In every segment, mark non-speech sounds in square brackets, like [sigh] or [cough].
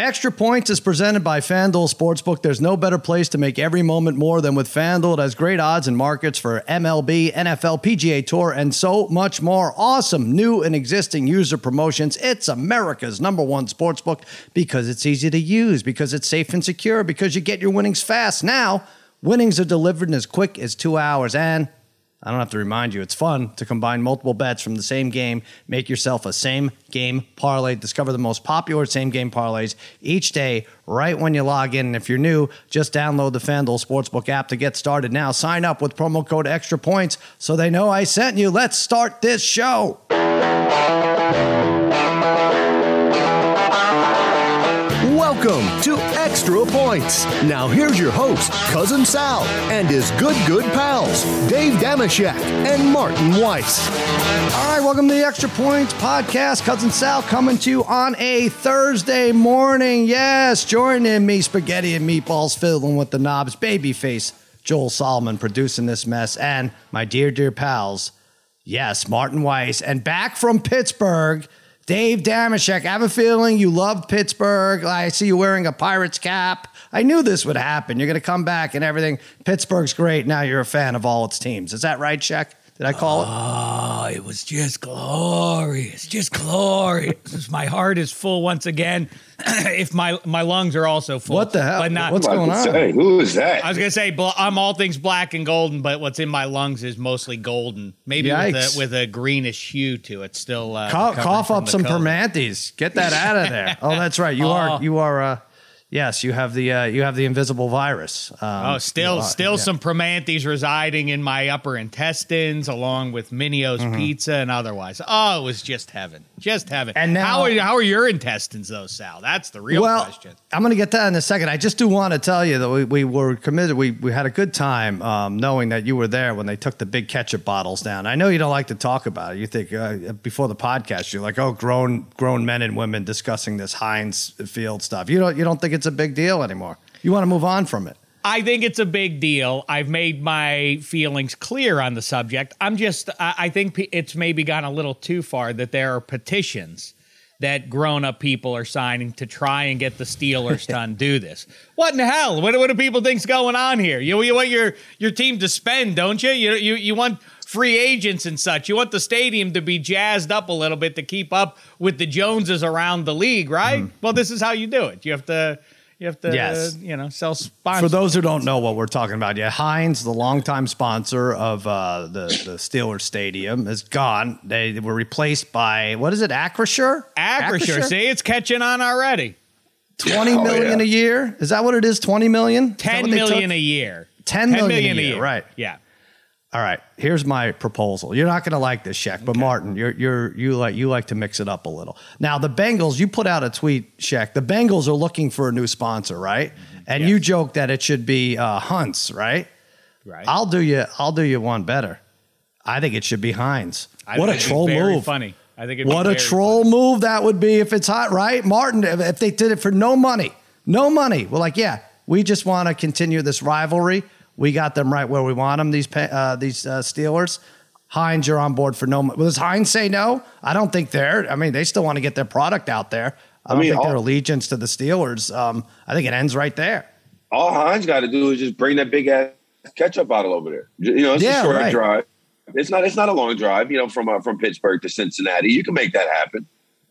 Extra Points is presented by FanDuel Sportsbook. There's no better place to make every moment more than with FanDuel. It has great odds and markets for MLB, NFL, PGA Tour, and so much more. Awesome new and existing user promotions. It's America's number one sportsbook because it's easy to use, because it's safe and secure, because you get your winnings fast. Now, winnings are delivered in as quick as two hours. And I don't have to remind you, it's fun to combine multiple bets from the same game. Make yourself a same game parlay. Discover the most popular same game parlays each day right when you log in. And if you're new, just download the FanDuel Sportsbook app to get started now. Sign up with promo code extra points so they know I sent you. Let's start this show. Welcome to Extra Points. Now here's your host, Cousin Sal, and his good, good pals, Dave Dameshek and Martin Weiss. All right, welcome to the Extra Points podcast. Cousin Sal coming to you on a Thursday morning. Yes, joining me, spaghetti and meatballs filling with the knobs, babyface Joel Solomon producing this mess, and my dear, dear pals, yes, Martin Weiss, and back from Pittsburgh. Dave Dameshek, I have a feeling you loved Pittsburgh. I see you wearing a Pirates cap. I knew this would happen. You're going to come back and everything. Pittsburgh's great. Now you're a fan of all its teams. Is that right, Shek? Did I call it? Oh, it was just glorious, just glorious. [laughs] my heart is full once again. [clears throat] if my my lungs are also full. What the hell? But not. What's going on? Say, who is that? I was gonna say I'm all things black and golden, but what's in my lungs is mostly golden. Maybe with a, with a greenish hue to it. Still uh, cough, cough up some COVID. Primantis. Get that out of there. [laughs] Oh, that's right. You Oh. are. You are. Uh, yes, you have the. Uh, you have the invisible virus. Um, Oh, still, you are- still yeah. some Primantis residing in my upper intestines, along with Mineo's Mm-hmm. pizza and otherwise. Oh, it was just heaven, just heaven. And now- how are how are your intestines though, Sal? That's the real well, question. I'm going to get that in a second. I just do want to tell you that we, we were committed. We, we had a good time um, knowing that you were there when they took the big ketchup bottles down. I know you don't like to talk about it. You think uh, before the podcast, you're like, oh, grown grown men and women discussing this Heinz Field stuff. You don't you don't think it's a big deal anymore. You want to move on from it. I think it's a big deal. I've made my feelings clear on the subject. I'm just, I, I think it's maybe gone a little too far that there are petitions that grown up people are signing to try and get the Steelers to [laughs] undo this. What in the hell? What, what do people think's going on here? You, you want your, your team to spend, don't you? You, you? you want free agents and such. You want the stadium to be jazzed up a little bit to keep up with the Joneses around the league, right? Well, this is how you do it. You have to. You have to, Yes. you know, sell sponsors. For those who don't know what we're talking about, yeah, Heinz, the longtime sponsor of uh, the the Steelers Stadium, is gone. They were replaced by what is it, Acrisure? Acrisure. See, it's catching on already. twenty Oh, million yeah. a year. Is that what it is? Twenty million. Ten million that Ten what they million took? a year. 10 million a year, right. Yeah. All right, here's my proposal. You're not going to like this, Shek, but Martin, you're you're you like you like to mix it up a little. Now, the Bengals, you put out a tweet, Shek. The Bengals are looking for a new sponsor, right? And you Yes. joked that it should be uh, Hunts, right? Right. I'll do you. I'll do you one better. I think it should be Heinz. I what a troll move! Funny. I think What a troll move that would be if it's hot, right, Martin? If, if they did it for no money, no money, we're like, yeah, we just want to continue this rivalry. We got them right where we want them. These uh, these uh, Steelers. Heinz, you're on board for no. mo- Does Heinz say no? I don't think they're. I mean, they still want to get their product out there. I, I don't mean, think their allegiance to the Steelers. Um, I think it ends right there. All Heinz got to do is just bring that big ass ketchup bottle over there. You know, it's Yeah, a short right. drive. It's not. It's not a long drive. You know, from uh, from Pittsburgh to Cincinnati, you can make that happen.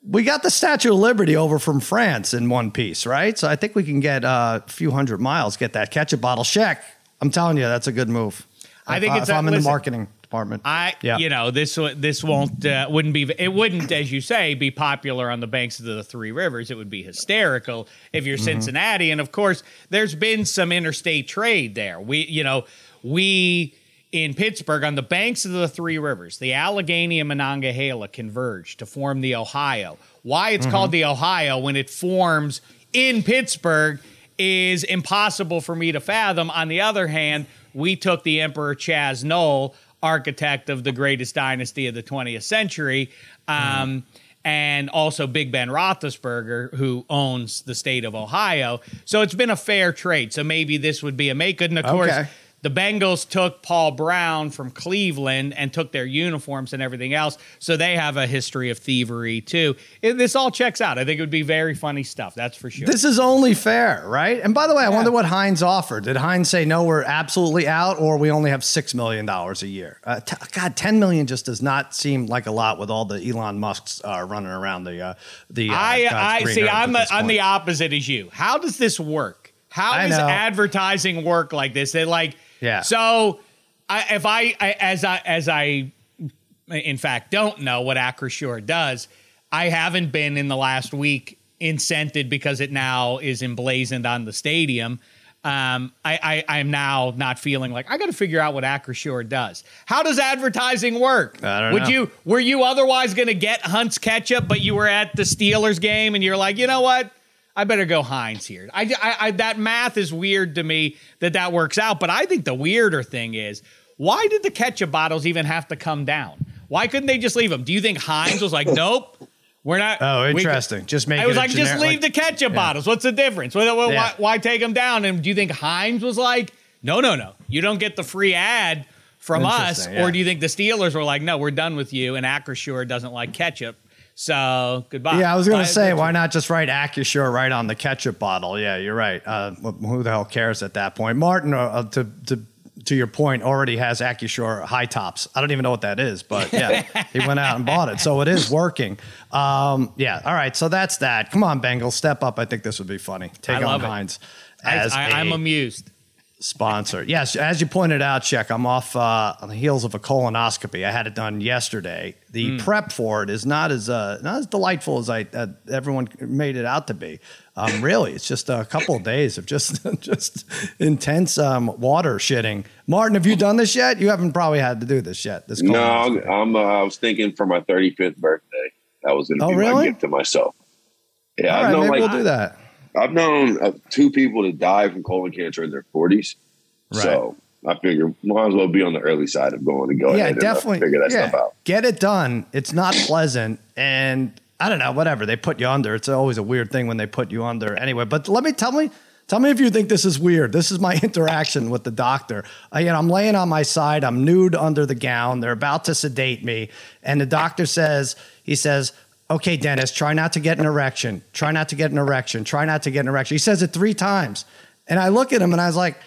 We got the Statue of Liberty over from France in one piece, right? So I think we can get uh, a few hundred miles, get that ketchup bottle. Shek. I'm telling you, that's a good move. I If think I- it's if I'm in the marketing department. I, Yeah. you know, this this won't uh, wouldn't be it wouldn't, as you say, be popular on the banks of the Three Rivers. It would be hysterical if you're Cincinnati, and of course, there's been some interstate trade there. We, you know, we in Pittsburgh on the banks of the Three Rivers, the Allegheny and Monongahela converge to form the Ohio. Why it's called the Ohio when it forms in Pittsburgh is impossible for me to fathom. On the other hand, we took the Emperor Chaz Noll, architect of the greatest dynasty of the 20th century, um, and also Big Ben Roethlisberger, who owns the state of Ohio. So it's been a fair trade. So maybe this would be a make good. And of course. The Bengals took Paul Brown from Cleveland and took their uniforms and everything else. So they have a history of thievery too. It, this all checks out. I think it would be very funny stuff. That's for sure. This is only fair, right? And by the way, I wonder what Heinz offered. Did Heinz say no, we're absolutely out, or we only have six million dollars a year? Uh, t- God, ten million just does not seem like a lot with all the Elon Musk's uh, running around the uh, the. Uh, I, I see. I'm this I'm the opposite as you. How does this work? How I does know. advertising work like this? They like Yeah. So I, if I, I as I as I in fact don't know what Acrisure does, I haven't been in the last week incented because it now is emblazoned on the stadium. Um, I, I I'm now not feeling like I got to figure out what Acrisure does. How does advertising work? I don't Would know. you were you otherwise going to get Hunt's ketchup, but you were at the Steelers game and you're like, you know what? I better go Heinz here. I, I, I that math is weird to me that that works out. But I think the weirder thing is why did the ketchup bottles even have to come down? Why couldn't they just leave them? Do you think Heinz was like, nope, we're not? Oh, we- interesting. Just make I was like, just leave like- the ketchup bottles. What's the difference? Why, why, Yeah. why take them down? And do you think Heinz was like, no, no, no, you don't get the free ad from us? Yeah. Or do you think the Steelers were like, no, we're done with you, and Acrisure doesn't like ketchup, so goodbye. Yeah, I was going to say, why not just write Acrisure right on the ketchup bottle? Yeah, you're right. Uh, who the hell cares at that point? Martin, uh, uh, to to to your point, already has Acrisure high tops. I don't even know what that is, but yeah, [laughs] he went out and bought it, so it is working. Um, yeah, all right. So that's that. Come on, Bengals, step up. I think this would be funny. Take on love it. Heinz I, as I, a I'm amused. Sponsor. [laughs] Yes, as you pointed out, Shek, I'm off uh, on the heels of a colonoscopy. I had it done yesterday. The Hmm. prep for it is not as uh, not as delightful as I uh, everyone made it out to be. Um, really, it's just a couple of days of just [laughs] just intense um, water shitting. Martin, have you done this yet? You haven't probably had to do this yet. This No, colonoscopy. I'm. Uh, I was thinking for my 35th birthday, that was going to Oh, be my gift to myself. Yeah, All I've right, known maybe like we'll do that. I've known uh, two people to die from colon cancer in their 40s. Right. So I figure might as well be on the early side of going to go yeah, ahead and definitely uh, figure that yeah. stuff out. Get it done. It's not pleasant, and I don't know, whatever they put you under. It's always a weird thing when they put you under. Anyway, but let me tell me. Tell me if you think this is weird. This is my [laughs] interaction with the doctor. Uh, you know, I'm laying on my side. I'm nude under the gown. They're about to sedate me, and the doctor says, he says, "Okay, Dennis, try not to get an erection. Try not to get an erection. Try not to get an erection." He says it three times, and I look at him and I was like,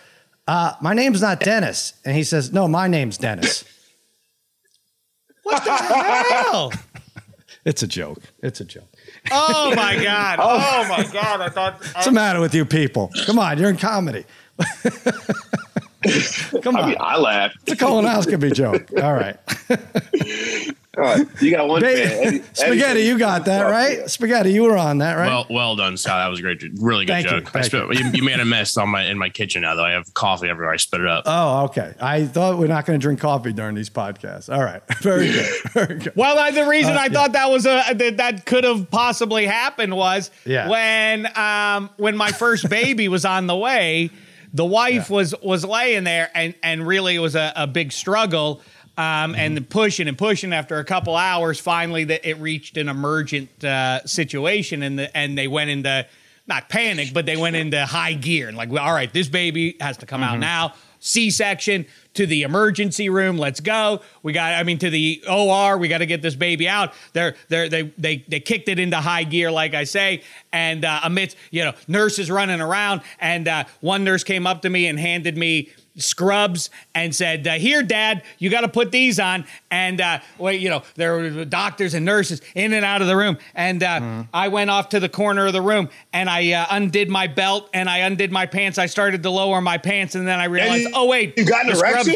uh, "My name's not Dennis," and he says, "No, my name's Dennis." [laughs] What the hell? [laughs] It's a joke. It's a joke. Oh my [laughs] god! Oh my god! I thought What's the matter with you people? Come on, you're in comedy. Come on. I mean, I laughed. it's a colonoscopy joke. All right. All right, you got one. Ba- fan. Eddie- Eddie Spaghetti, said- you got that, right? Spaghetti, you were on that, right? Well, well done, Sal. That was a great, really good Thank you, joke. I thank spit, you. You made a mess on my in my kitchen now. Though I have coffee everywhere. I spit it up. oh, okay. I thought we're not going to drink coffee during these podcasts. All right. [laughs] Very good. Very good. Well, I, the reason Uh, I yeah. thought that was a that, that could have possibly happened was Yeah. when um when my first baby was on the way, the wife Yeah. was was laying there and and really it was a, a big struggle. Um, and Mm-hmm. the pushing and pushing after a couple hours, finally that it reached an emergent uh, situation and the and they went into not panic, but they went into high gear and like, well, all right, this baby has to come Mm-hmm. out now. C-section to the emergency room. Let's go. We got. I mean, to the OR. We got to get this baby out. They're they they they they kicked it into high gear, like I say. And uh, amidst you know nurses running around, and uh, one nurse came up to me and handed me scrubs and said, uh, "Here, Dad, you got to put these on." And uh, well, you know, there were doctors and nurses in and out of the room, and uh, I went off to the corner of the room and I uh, undid my belt and I undid my pants. I started to lower my pants, and then I realized, you- oh wait, you got an the scrubs-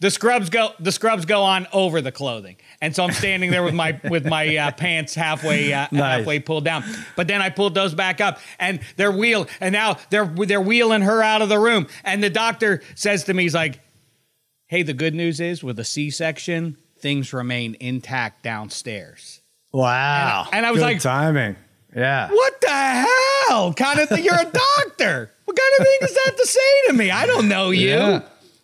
the scrubs go the scrubs go on over the clothing and so i'm standing there with my with my uh, pants halfway uh, [laughs] Nice. halfway pulled down but then i pulled those back up and they're wheel and now they're they're wheeling her out of the room and the doctor says to me he's like hey the good news is with a c-section things remain intact downstairs Wow. And I- and I was Good like- timing. Yeah. what the hell kind of thing you're a doctor what kind of thing is that to say to me i don't know you Yeah.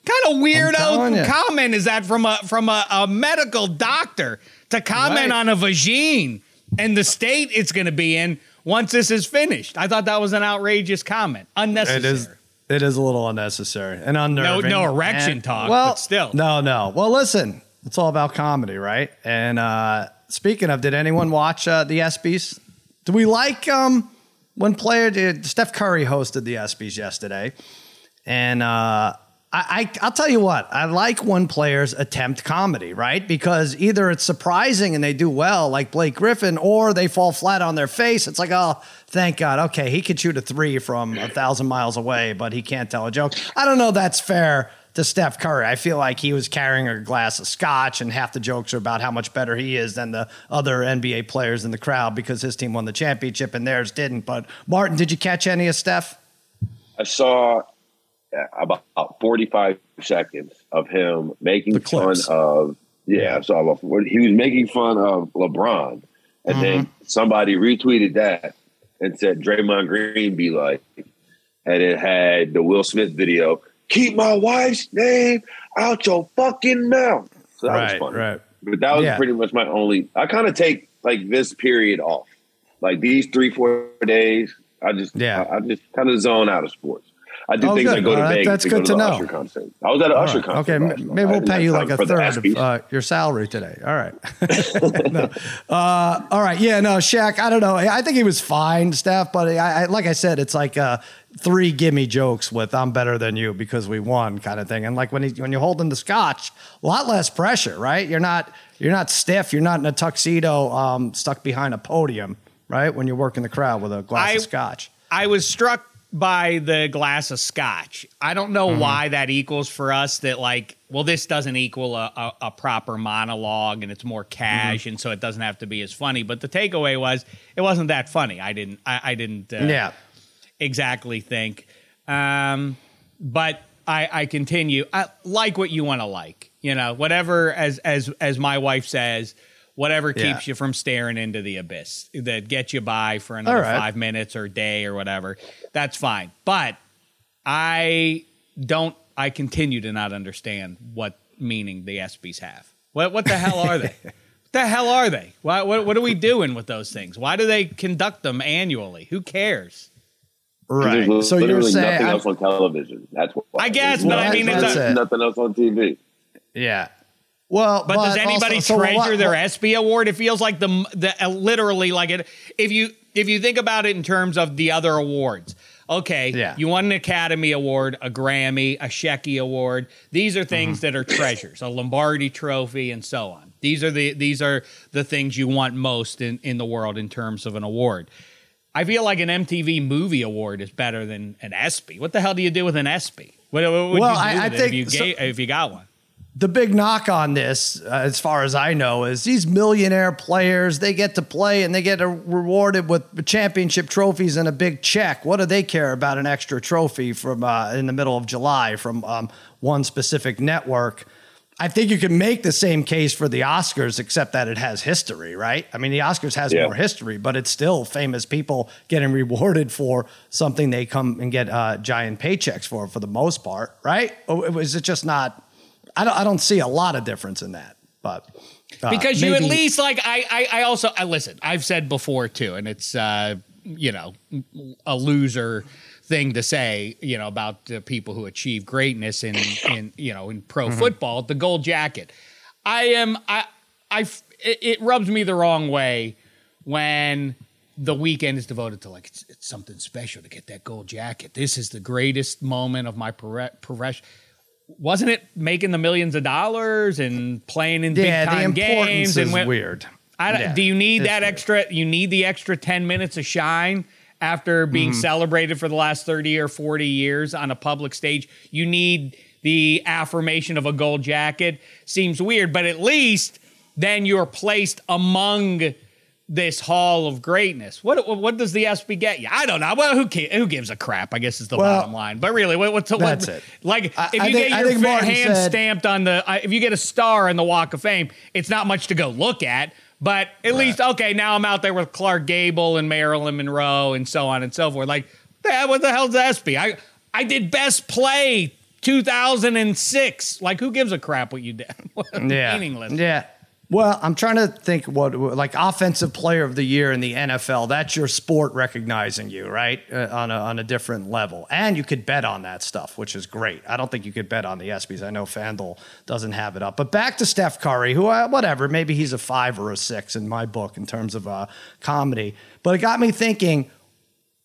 Kind of weirdo comment is that from a from a, a medical doctor to comment Right. on a vagine and the state it's going to be in once this is finished? I thought that was an outrageous comment, unnecessary. is. It is a little unnecessary and No, unnerving. no erection And- talk, Well, but still. no, no. Well, listen, it's all about comedy, right? And uh, speaking of, did anyone watch uh, the ESPYS? Do we like um, when player did Steph Curry hosted the ESPYS yesterday? And uh, I, I, I'll tell you what, I like when players attempt comedy, right? Because either it's surprising and they do well, like Blake Griffin, or they fall flat on their face. It's like, oh, thank God. Okay, he could shoot a three from a thousand miles away, but he can't tell a joke. I don't know that's fair to Steph Curry. I feel like he was carrying a glass of scotch, and half the jokes are about how much better he is than the other NBA players in the crowd because his team won the championship and theirs didn't. But Martin, did you catch any of Steph? I saw about 45 seconds of him making fun of, yeah, about, he was making fun of LeBron. And then Mm-hmm. somebody retweeted that and said, Draymond Green be like, and it had the Will Smith video, keep my wife's name out your fucking mouth. So that Right, was funny. right. But that was Yeah. pretty much my only, I kind of take like this period off. Like these three, four days, I just, Yeah. I, I just kind of zone out of sports. I do Oh, things good. like go to All right, Vegas. that's to go good to, to know. Usher concert. I was at an All Usher right. concert. Okay, last night. maybe we'll pay you like a third of uh, your salary today. All right. [laughs] no. Uh, all right. Yeah, no, Shaq, I don't know. I think he was fine, Steph, but I, I, like I said, it's like uh, three gimme jokes with I'm better than you because we won kind of thing. And like when he, when you're holding the scotch, a lot less pressure, right? You're not you're not stiff. You're not in a tuxedo um, stuck behind a podium, right? When you're working the crowd with a glass I- of scotch. I was struck by the glass of scotch. I don't know why that equals for us that like, well, this doesn't equal a, a, a proper monologue and it's more cash and so it doesn't have to be as funny. But the takeaway was it wasn't that funny. I didn't I, I didn't uh, yeah. exactly think. Um, but I, I continue. I like what you want to like. You know, whatever as as as my wife says, whatever Yeah. keeps you from staring into the abyss that gets you by for another All right. five minutes or day or whatever. That's fine. But I don't. I continue to not understand what meaning the ESPYS have. What what the hell are they? [laughs] What the hell are they? Why, what, what are we doing with those things? Why do they conduct them annually? Who cares? Right. There's So you're literally saying nothing I- else on television. That's what I guess, but I mean, it's a- nothing else on TV. Yeah. Well, But, does anybody also- so treasure what- their what- ESPY award? It feels like the the uh, literally like it. If you if you think about it in terms of the other awards, okay, Yeah. you won an Academy Award, a Grammy, a Shecky Award. These are things Mm-hmm. that are treasures, a Lombardi Trophy, and so on. These are the these are the things you want most in in the world in terms of an award. I feel like an MTV Movie Award is better than an ESPY. What the hell do you do with an ESPY? What, what would Well, you do I- I with it if think- you so- if you got one? The big knock on this, uh, as far as I know, is these millionaire players, they get to play and they get rewarded with championship trophies and a big check. What do they care about an extra trophy from uh, in the middle of July from um, one specific network? I think you can make the same case for the Oscars, except that it has history, right? I mean, the Oscars has Yeah. more history, but it's still famous people getting rewarded for something they come and get uh, giant paychecks for, for the most part, right? Or is it just not? I don't, I don't see a lot of difference in that, but uh, because you at least like I, I I also I listen. I've said before too, and it's uh you know a loser thing to say you know about the people who achieve greatness in in you know in pro Mm-hmm. football the gold jacket. I am I I it rubs me the wrong way when the weekend is devoted to like it's, it's something special to get that gold jacket. This is the greatest moment of my pro- profession. Wasn't it making the millions of dollars and playing in yeah, big time games? and when- weird. I Yeah, do you need that weird. extra? You need the extra ten minutes of shine after being Mm-hmm. celebrated for the last thirty or forty years on a public stage. You need the affirmation of a gold jacket. Seems weird, but at least then you're placed among this hall of greatness. What what, what does the SB get you? I don't know. Well, who ca- who gives a crap? I guess is the Well, bottom line. But really, what, what's what, that's it. Like I- if I you think- get I your think fa- Martin hand said- stamped on the, uh, if you get a star in the Walk of Fame, it's not much to go look at. But at least, okay, now I'm out there with Clark Gable and Marilyn Monroe and so on and so forth. Like, eh, what the hell's ESPY? I I did best play 2006. Like, who gives a crap what you did? [laughs] Yeah, Meaningless. Yeah, Well, I'm trying to think what like offensive player of the year in the NFL. That's your sport recognizing you, right? Uh, on a on a different level, and you could bet on that stuff, which is great. I don't think you could bet on the ESPYS. I know FanDuel doesn't have it up. But back to Steph Curry, who uh, whatever, maybe he's a five or a six in my book in terms of uh, comedy. But it got me thinking.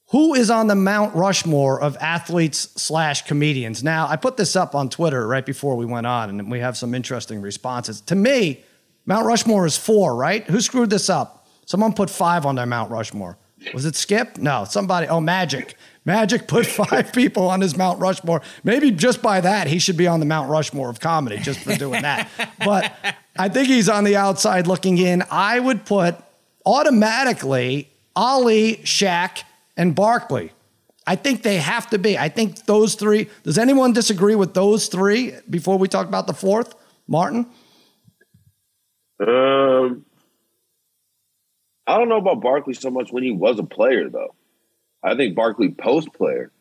Who is on the Mount Rushmore of athletes slash comedians? Now, I put this up on Twitter right before we went on, and we have some interesting responses. To me, Mount Rushmore is four, right? Who screwed this up? Someone put five on their Mount Rushmore. Was it Skip? No, somebody. Oh, Magic. Magic put [laughs] five people on his Mount Rushmore. Maybe just by that, he should be on the Mount Rushmore of comedy just for doing that. [laughs] but I think he's on the outside looking in. I would put automatically Ali, Shaq, and Barkley. I think they have to be. I think those three. Does anyone disagree with those three before we talk about the fourth? Martin? Um, I don't know about Barkley so much when he was a player, though. I think Barkley post player,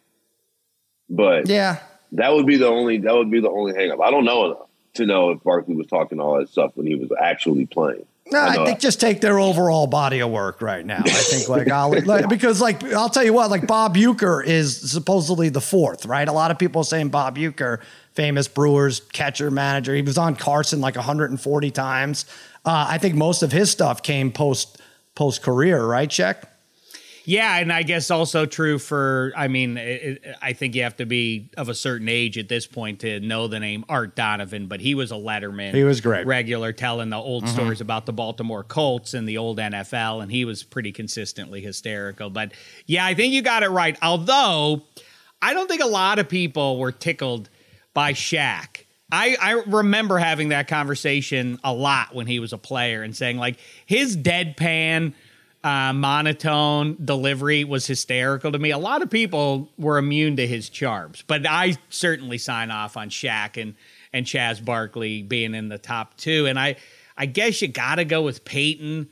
but yeah, that would be the only that would be the only hang up. I don't know enough to know if Barkley was talking all that stuff when he was actually playing. No, I, I think just take their overall body of work right now. I think like I'll [laughs] like, because like I'll tell you what, like Bob Uecker is supposedly the fourth, right? A lot of people saying Bob Uecker, famous Brewers catcher manager, he was on Carson like 140 times. Uh, I think most of his stuff came post post career, right, Shek? Yeah, and I guess also true for. I mean, it, I think you have to be of a certain age at this point to know the name Art Donovan, but he was a Letterman. He was great, regular, telling the old mm-hmm. stories about the Baltimore Colts and the old NFL, and he was pretty consistently hysterical. But yeah, I think you got it right. Although I don't think a lot of people were tickled by Shaq. I, I remember having that conversation a lot when he was a player and saying like his deadpan uh, monotone delivery was hysterical to me. A lot of people were immune to his charms, but I certainly sign off on Shaq and and Chaz Barkley being in the top two. And I I guess you got to go with Peyton.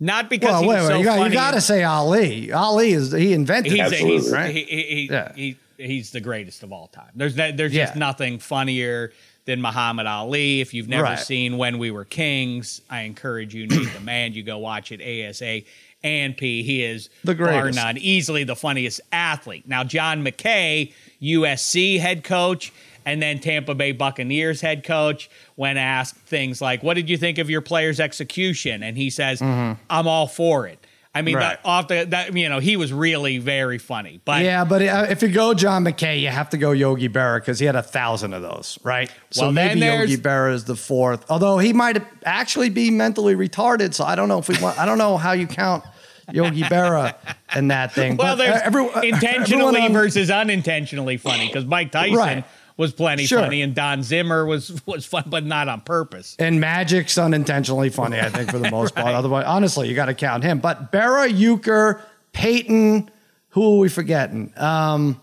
Not because well, wait, wait, so you, got, you got to say Ali. Ali is he invented he's, he's, right? He, he, yeah. he, he's the greatest of all time. There's there's yeah. just nothing funnier than Muhammad Ali. If you've never right. seen When We Were Kings, I encourage you, Need the Man, you go watch it ASA and P. He is the greatest. bar none, easily the funniest athlete. Now, John McKay, USC head coach, and then Tampa Bay Buccaneers head coach, when asked things like, What did you think of your player's execution? And he says, mm-hmm. I'm all for it. I mean, right. that, off the that you know, he was really very funny. But yeah, but uh, if you go John McKay, you have to go Yogi Berra because he had a thousand of those, right? So well, maybe Yogi Berra is the fourth, although he might actually be mentally retarded. So I don't know if we want. I don't know how you count. Yogi Berra and that thing. [laughs] Well, but there's every, [laughs] intentionally versus unintentionally funny because Mike Tyson right was plenty sure. funny, and Don Zimmer was was fun, but not on purpose. And Magic's unintentionally funny, I think, for the most [laughs] right. part. Otherwise, honestly, you got to count him. But Berra, Uecker, Peyton, who are we forgetting? Um,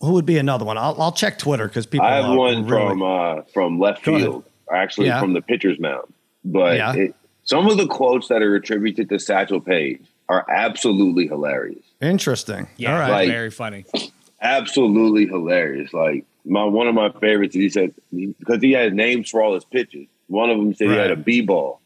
who would be another one? I'll, I'll check Twitter because people. I have one really... from uh, from left field, actually yeah. from the pitcher's mound. But yeah. it, some of the quotes that are attributed to Satchel Paige are absolutely hilarious. Interesting. Yeah, All right. Like, very funny absolutely hilarious. Like my one of my favorites. He said because he had names for all his pitches. One of them said right. he had a B ball,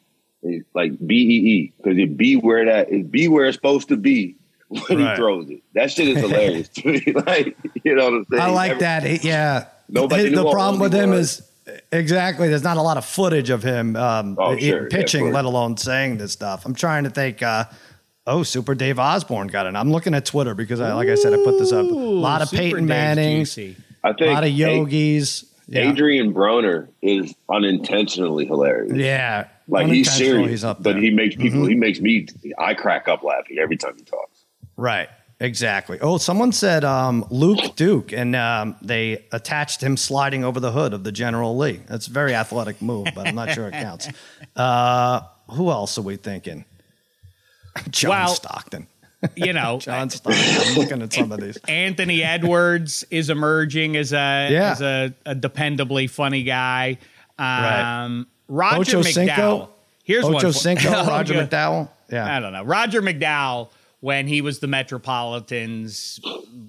like B E E, because it be where that it be where it's supposed to be when right. he throws it. That shit is hilarious to me. [laughs] like you know what I'm saying. I like Every, that. Yeah. Nobody. The problem with him was. is. Exactly. There's not a lot of footage of him um, oh, sure. pitching, yeah, let alone saying this stuff. I'm trying to think. Uh, Oh, Super Dave Osborne got it. I'm looking at Twitter because I, like I said, I put this up. A lot of Super Peyton Mannings, I think a lot of yogis. Yeah. Adrien Broner is unintentionally hilarious. Yeah, like he's serious, he's up but he makes people. Mm-hmm. He makes me. I crack up laughing every time he talks. Right. Exactly. Oh, someone said um, Luke Duke, and um, they attached him sliding over the hood of the General Lee. That's a very athletic move, but I'm not sure it counts. [laughs] Uh, who else are we thinking? [laughs] John well, Stockton. You know, [laughs] John Stockton. I'm looking at some of these. [laughs] Anthony Edwards is emerging as a yeah. as a, a dependably funny guy. Um, right. Roger Ocho McDowell. Cinco? Here's Ocho one. Cinco, oh, Roger McDowell. Yeah. I don't know. Roger McDowell when he was the Metropolitans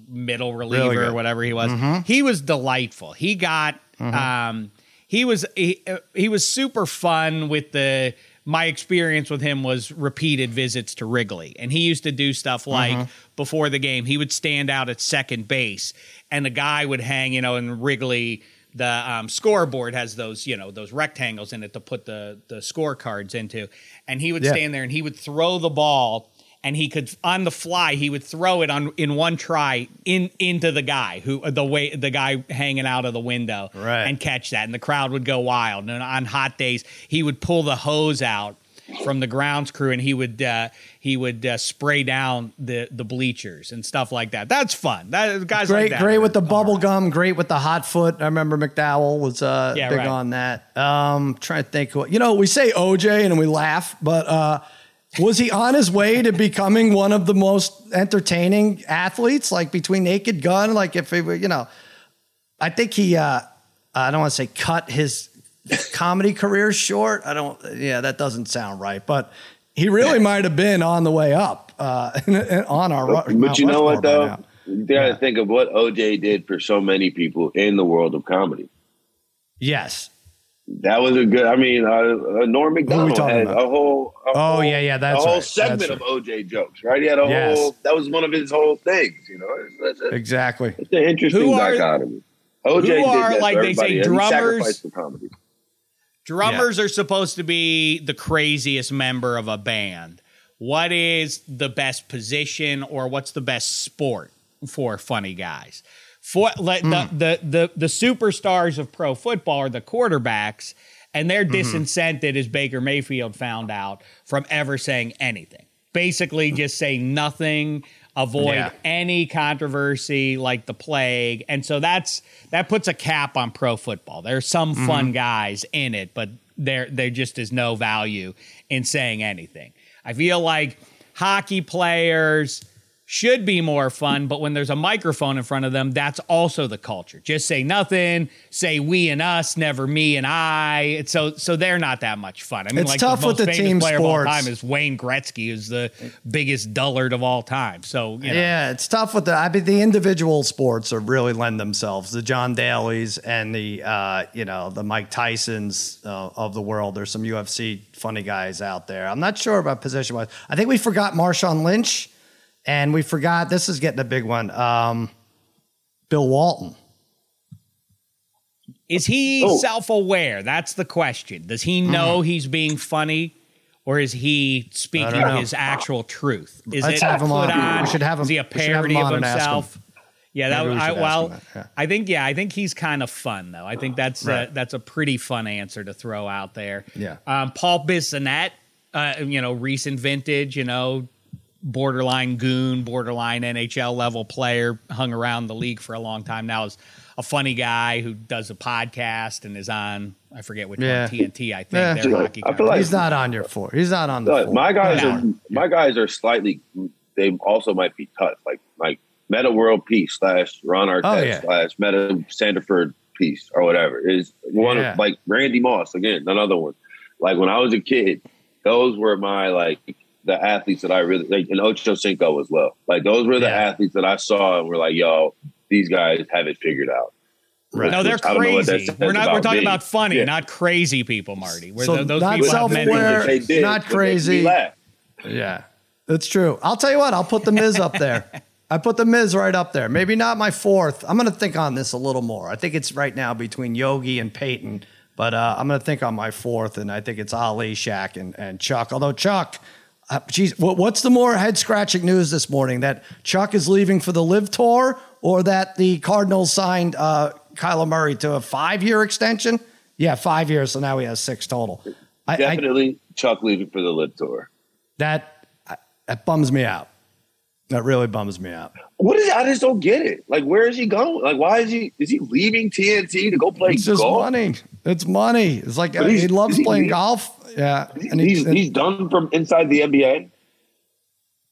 middle reliever, really or whatever he was. Mm-hmm. He was delightful. He got mm-hmm. um, he was he, uh, he was super fun with the my experience with him was repeated visits to Wrigley. And he used to do stuff like Mm-hmm. before the game, he would stand out at second base and the guy would hang, you know, in Wrigley. The um, scoreboard has those, you know, those rectangles in it to put the the scorecards into, and he would Yeah. stand there and he would throw the ball, and he could on the fly he would throw it on in one try in into the guy who the way the guy hanging out of the window, Right. and catch that, and the crowd would go wild. And on hot days, he would pull the hose out from the grounds crew, and he would uh, he would uh, spray down the the bleachers and stuff like that. That's fun. That guys like Great, that great are- with the are- bubble gum. Great with the hot foot. I remember McDowell was uh, Yeah, big right. on that. Um, trying to think. Who, you know, we say OJ and we laugh, but uh, was he on his way to becoming one of the most entertaining athletes? Like between Naked Gun, like if he, were, you know, I think he. Uh, I don't want to say cut his comedy career short. I don't. Yeah, that doesn't sound right, but. He really might have been on the way up uh, [laughs] on our. But Mount you know what though? You gotta Yeah. think of what OJ did for so many people in the world of comedy. Yes. That was a good. I mean, uh, uh, Norm Macdonald had about? a whole. a Oh, whole- yeah, yeah, that's a whole right, segment that's of OJ jokes, right? He had a Yes. whole. That was one of his whole things. You know, it's, it's, Exactly. it's an interesting Who are- dichotomy. OJ who did are, that like they say, everybody, and he drummers? sacrificed for comedy. Drummers are supposed to be the craziest member of a band. What is the best position or what's the best sport for funny guys? For like the, hmm. the the the superstars of pro football are the quarterbacks, and they're mm-hmm. disincented, as Baker Mayfield found out, from ever saying anything. Basically, mm. just say nothing, avoid Yeah. any controversy like the plague, and so that's that puts a cap on pro football. There's some mm-hmm. fun guys in it, but there there just is no value in saying anything. I feel like hockey players should be more fun, but when there's a microphone in front of them, that's also the culture. Just say nothing, say we and us, never me and I. It's so so they're not that much fun. I mean, It's like tough the with the famous team player of all time is Wayne Gretzky, who's the biggest dullard of all time. So you know, Yeah, it's tough with the. I mean, the individual sports are really lend themselves. The John Daly's and the uh, you know the Mike Tysons uh, of the world. There's some UFC funny guys out there. I'm not sure about position wise. I think we forgot Marshawn Lynch, and we forgot this is getting a big one. Um, Bill Walton. is he Oh. self-aware? That's the question. Does he know he's being funny? Or is he speaking Mm-hmm. don't know. his actual truth? Is Let's it have him put on. on? We should have him. Is him- he a we him parody of on and ask him. himself? Yeah, that Maybe we I, well, that, yeah. I think yeah, I think he's kind of fun though. I think that's Right. a, that's a pretty fun answer to throw out there. Yeah. um, Paul Bissonnette, uh, you know, recent vintage, you know, borderline goon, borderline NHL level player, hung around the league for a long time now. Is a funny guy who does a podcast and is on I forget which Yeah. one TNT. I think Yeah. their hockey. I feel like- He's not on your floor. He's not on the But floor. my guys No. are my guys are slightly. They also might be touched, like like Metta World Peace slash Ron Artest Oh, yeah. slash Meta Sanderford Peace or whatever is one Yeah. of like Randy Moss again, another one. Like when I was a kid, those were my like the athletes that I really like, and Ocho Cinco as well. Like those were the Yeah. athletes that I saw and were like, yo, these guys have it figured out. Right. No, they're Which I don't know what that crazy. We're not. We're talking me. about funny, Yeah. not crazy people, Marty. We're So th- those not people self-aware, did, not but they made me crazy. laugh. Yeah, that's true. I'll tell you what, I'll put the Miz up there. [laughs] I put the Miz right up there. Maybe not my fourth. I'm going to think on this a little more. I think it's right now between Yogi and Peyton, but uh, I'm going to think on my fourth, and I think it's Ali, Shaq, and, and Chuck. Although Chuck, uh, geez, what, what's the more head scratching news this morning? That Chuck is leaving for the LIV Tour, or that the Cardinals signed uh, Kyler Murray to a five year extension? Yeah, five years. So now he has six total. I, I, Definitely Chuck leaving for the LIV Tour. that that bums me out. That really bums me out. What is? I just don't get it. Like, where is he going? Like, why is he? Is he leaving TNT to go play It's just golf? money. It's money. It's like But he loves is he- playing golf. Yeah, and He's, he's done from inside the NBA.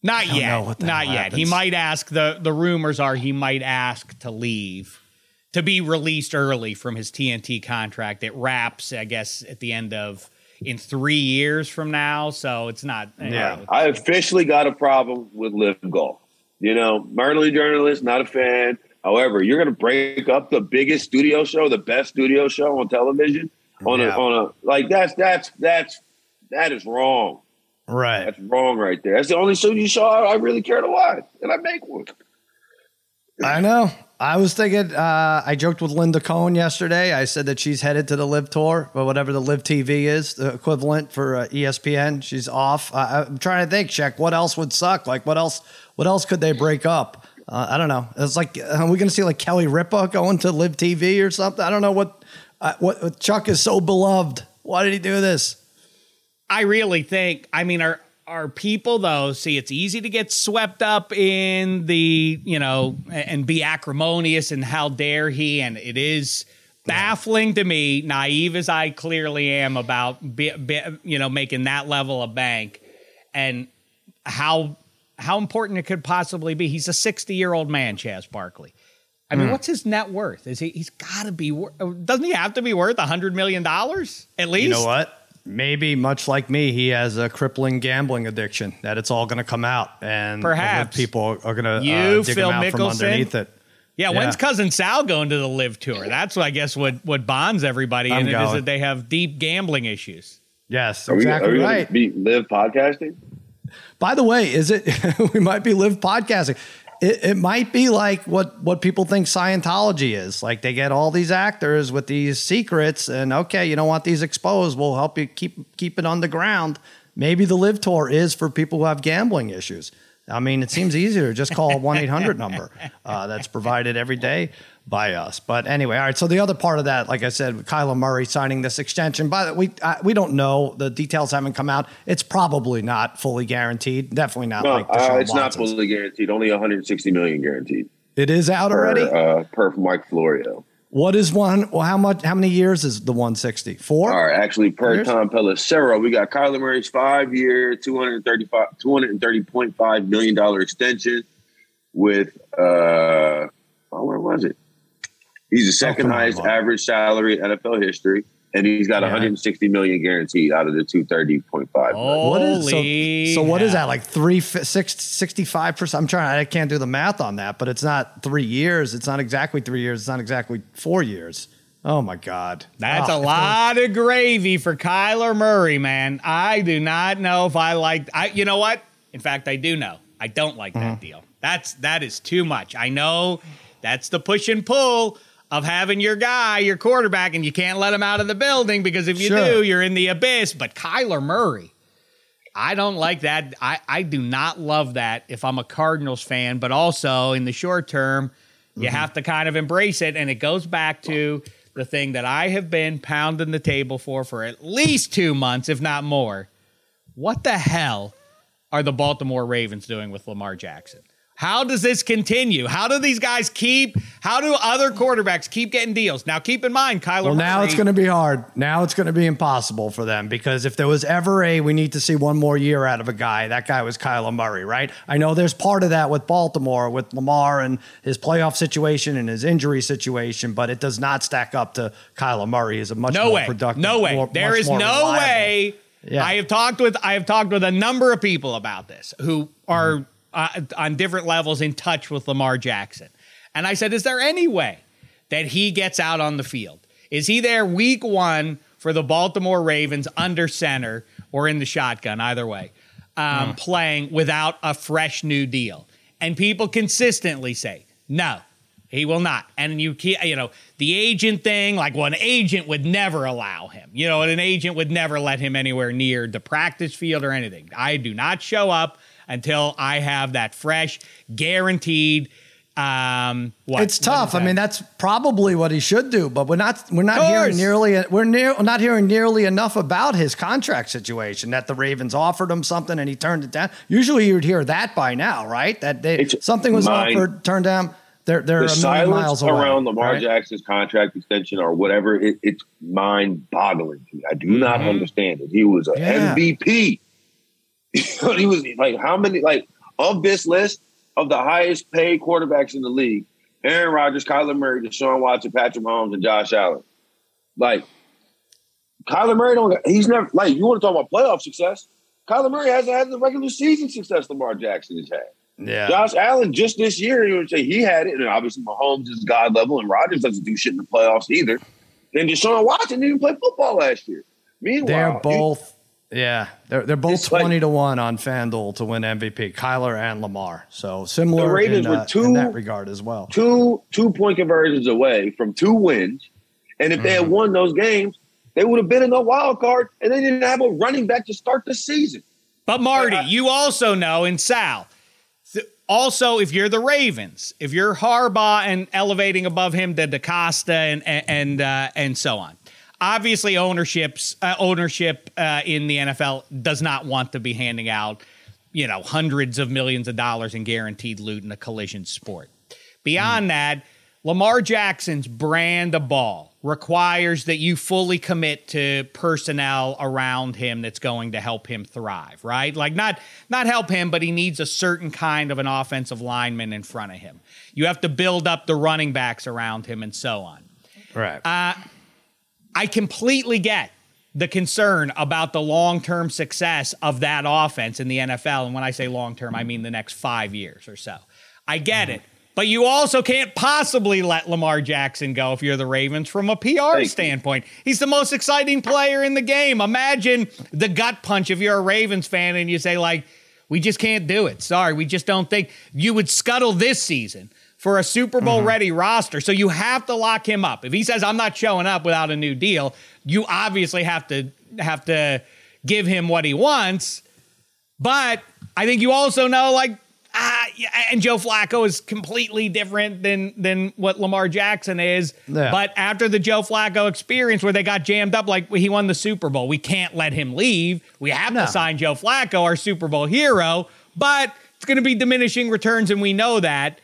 Not yet. Not hell yet. He might ask the the rumors are he might ask to leave to be released early from his TNT contract. It wraps, I guess, at the end of in three years from now. So it's not. Yeah. know, I officially got a problem with LIV golf. You know, Marley journalist, not a fan. However, you're going to break up the biggest studio show, the best studio show on television, on Yeah. a on a like that's that's that's that is wrong. Right. That's wrong right there. That's the only studio show I, I really care to watch, and I make one. I know. I was thinking. Uh, I joked with Linda Cohn yesterday. I said that she's headed to the LIV Tour, but whatever the Live TV is, the equivalent for uh, ESPN, she's off. Uh, I'm trying to think. Shek what else would suck. Like what else? What else could they break up? Uh, I don't know. It's like are we going to see like Kelly Ripa going to Live TV or something? I don't know what. Uh, what Chuck is so beloved. Why did he do this? I really think. I mean, are are people though? See, it's easy to get swept up in the you know and be acrimonious and how dare he, and it is baffling to me, naive as I clearly am about be, be, you know making that level of bank, and how how important it could possibly be. He's a sixty year old man, Chaz Barkley. I mean, hmm. what's his net worth? Is he? He's got to be. wor- Doesn't he have to be worth a hundred million dollars at least? You know what? Maybe much like me, he has a crippling gambling addiction that it's all going to come out, and Perhaps. people are going to You, uh, dig Phil him out from underneath it. Yeah, Yeah. when's cousin Sal going to the LIV tour? That's what I guess what what bonds everybody I'm in it is that they have deep gambling issues. Yes, Are we, exactly are we right. gonna be live podcasting? By the way, is it [laughs] we might be live podcasting? It, it might be like what what people think Scientology is. Like they get all these actors with these secrets, and okay, you don't want these exposed. We'll help you keep keep it on the ground. Maybe the LIV tour is for people who have gambling issues. I mean, it seems easier to just call a one eight hundred number uh, that's provided every day by us. But anyway, all right. So the other part of that, like I said, Kyler Murray signing this extension. By the we uh, we don't know the details haven't come out. It's probably not fully guaranteed. Definitely not No, like uh, it's not Watson's. fully guaranteed. Only 160 million guaranteed. It is out already. Per, uh, per Mike Florio. what is one? Well, how much? How many years is the one sixty? Four. All right, actually, per Years? Tom Pelissero, we got Kyler Murray's five-year, 235, 230.5 million dollar extension with uh, oh, where was it? He's the second come on, highest Mark. average salary in NFL history, and he's got Yeah. 160 million guaranteed out of the 230.5. What is so? So what is that? Like three, fi- six, 65 percent. I'm trying. I can't do the math on that, but it's not three years. It's not exactly three years. It's not exactly four years. Oh my God. That's Oh, a lot of gravy for Kyler Murray, man. I do not know if I like. I, you know what? In fact, I do know. I don't like that Mm-hmm. deal. That's that is too much. I know that's the push and pull of having your guy, your quarterback, and you can't let him out of the building because if you Sure. do, you're in the abyss. But Kyler Murray, I don't like that. I, I do not love that if I'm a Cardinals fan, but also in the short term, you mm-hmm. have to kind of embrace it. And it goes back to the thing that I have been pounding the table for for at least two months, if not more. What the hell are the Baltimore Ravens doing with Lamar Jackson? How does this continue? How do these guys keep? How do other quarterbacks keep getting deals? Now, keep in mind, Kyler. Well, now Murray- it's going to be hard. Now it's going to be impossible for them because if there was ever a we need to see one more year out of a guy, that guy was Kyler Murray, right? I know there's part of that with Baltimore, with Lamar and his playoff situation and his injury situation, but it does not stack up to Kyler Murray. He's a much no more way, productive. no way. more- There is no reliable. way. Yeah. I have talked with I have talked with a number of people about this who are. Uh, on different levels in touch with Lamar Jackson, and I said, "Is there any way that he gets out on the field? Is he there week one for the Baltimore Ravens under center or in the shotgun? Either way, um, playing without a fresh new deal?" And people consistently say, "No." He will not. And you can't, you know, the agent thing, like one agent would never allow him. You know, an agent would never let him anywhere near the practice field or anything. I do not show up until I have that fresh, guaranteed. Um, what? It's tough. is I mean, that's probably what he should do, but we're not. We're not hearing nearly. We're near, not hearing nearly enough about his contract situation. That the Ravens offered him something and he turned it down. Usually, you would hear that by now, right? That they, It's something was mind- offered, turned down. They're they're the a million silence miles away. around Lamar right? Jackson's contract extension or whatever, it, it's mind boggling to me. I do not Mhm. understand it. He was an Yeah. MVP. [laughs] he was like, how many, like, of this list of the highest paid quarterbacks in the league Aaron Rodgers, Kyler Murray, Deshaun Watson, Patrick Mahomes, and Josh Allen. Like, Kyler Murray don't, he's never, like, you want to talk about playoff success? Kyler Murray hasn't had the regular season success Lamar Jackson has had. Yeah. Josh Allen just this year, you would say he had it, and obviously Mahomes is God level, and Rodgers doesn't do shit in the playoffs either. Then Deshaun Watson didn't play football last year. Meanwhile, They're you- both, yeah, they're they're both It's like- twenty to one on FanDuel to win MVP. Kyler and Lamar, so similar The Ravens in, were uh, in two- that regard as well. two two point conversions away from two wins, and if they Mm-hmm. had won those games, they would have been in the wild card, and they didn't have a running back to start the season. But Marty, I- you also know, and Sal, th- also if you're the Ravens, if you're Harbaugh and elevating above him to DeCosta and and and, uh, and so on, obviously ownerships uh, ownership uh, in the NFL does not want to be handing out, you know, hundreds of millions of dollars in guaranteed loot in a collision sport. Beyond that, Lamar Jackson's brand of ball requires that you fully commit to personnel around him that's going to help him thrive, right? Like not not help him, but he needs a certain kind of an offensive lineman in front of him. You have to build up the running backs around him and so on. Right. I completely get the concern about the long term success of that offense in the NFL. And when I say long term, I mean the next five years or so. I get it. But you also can't possibly let Lamar Jackson go if you're the Ravens from a PR standpoint. He's the most exciting player in the game. Imagine the gut punch if you're a Ravens fan and you say, like, we just can't do it. Sorry, we just don't think you would scuttle this season for a Super Bowl ready roster. So you have to lock him up. If he says I'm not showing up without a new deal, you obviously have to have to give him what he wants. But I think you also know like ah, and Joe Flacco is completely different than than what Lamar Jackson is. Yeah. But after the Joe Flacco experience where they got jammed up like he won the Super Bowl, we can't let him leave. We have No. to sign Joe Flacco, our Super Bowl hero, but it's going to be diminishing returns and we know that.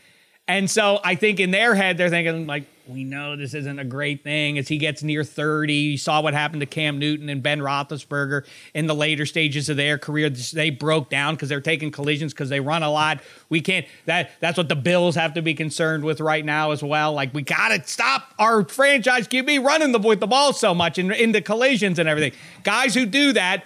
And so I think in their head, they're thinking, like, we know this isn't a great thing as he gets near 30. You saw what happened to Cam Newton and Ben Roethlisberger in the later stages of their career. They broke down because they're taking collisions because they run a lot. We can't, that that's what the Bills have to be concerned with right now as well. Like, we got to stop our franchise QB running the, with the ball so much in, into collisions and everything. Guys who do that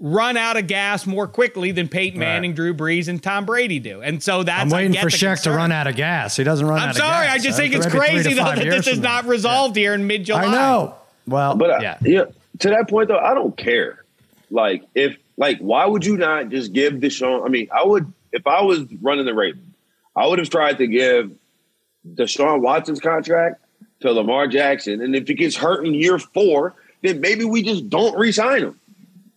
run out of gas more quickly than Peyton Manning, Drew Brees, and Tom Brady do. And so that's I'm I waiting get for the Shek to run out of gas. He doesn't run out of gas. I'm sorry. I just Uh, think it's maybe three to crazy though that this is from not now. resolved here in mid July. I know. Well, But uh, yeah. yeah, to that point though, I don't care. Like if like why would you not just give Deshaun? I mean, I would if I was running the Ravens, I would have tried to give Deshaun Watson's contract to Lamar Jackson, and if he gets hurt in year four, then maybe we just don't re-sign him.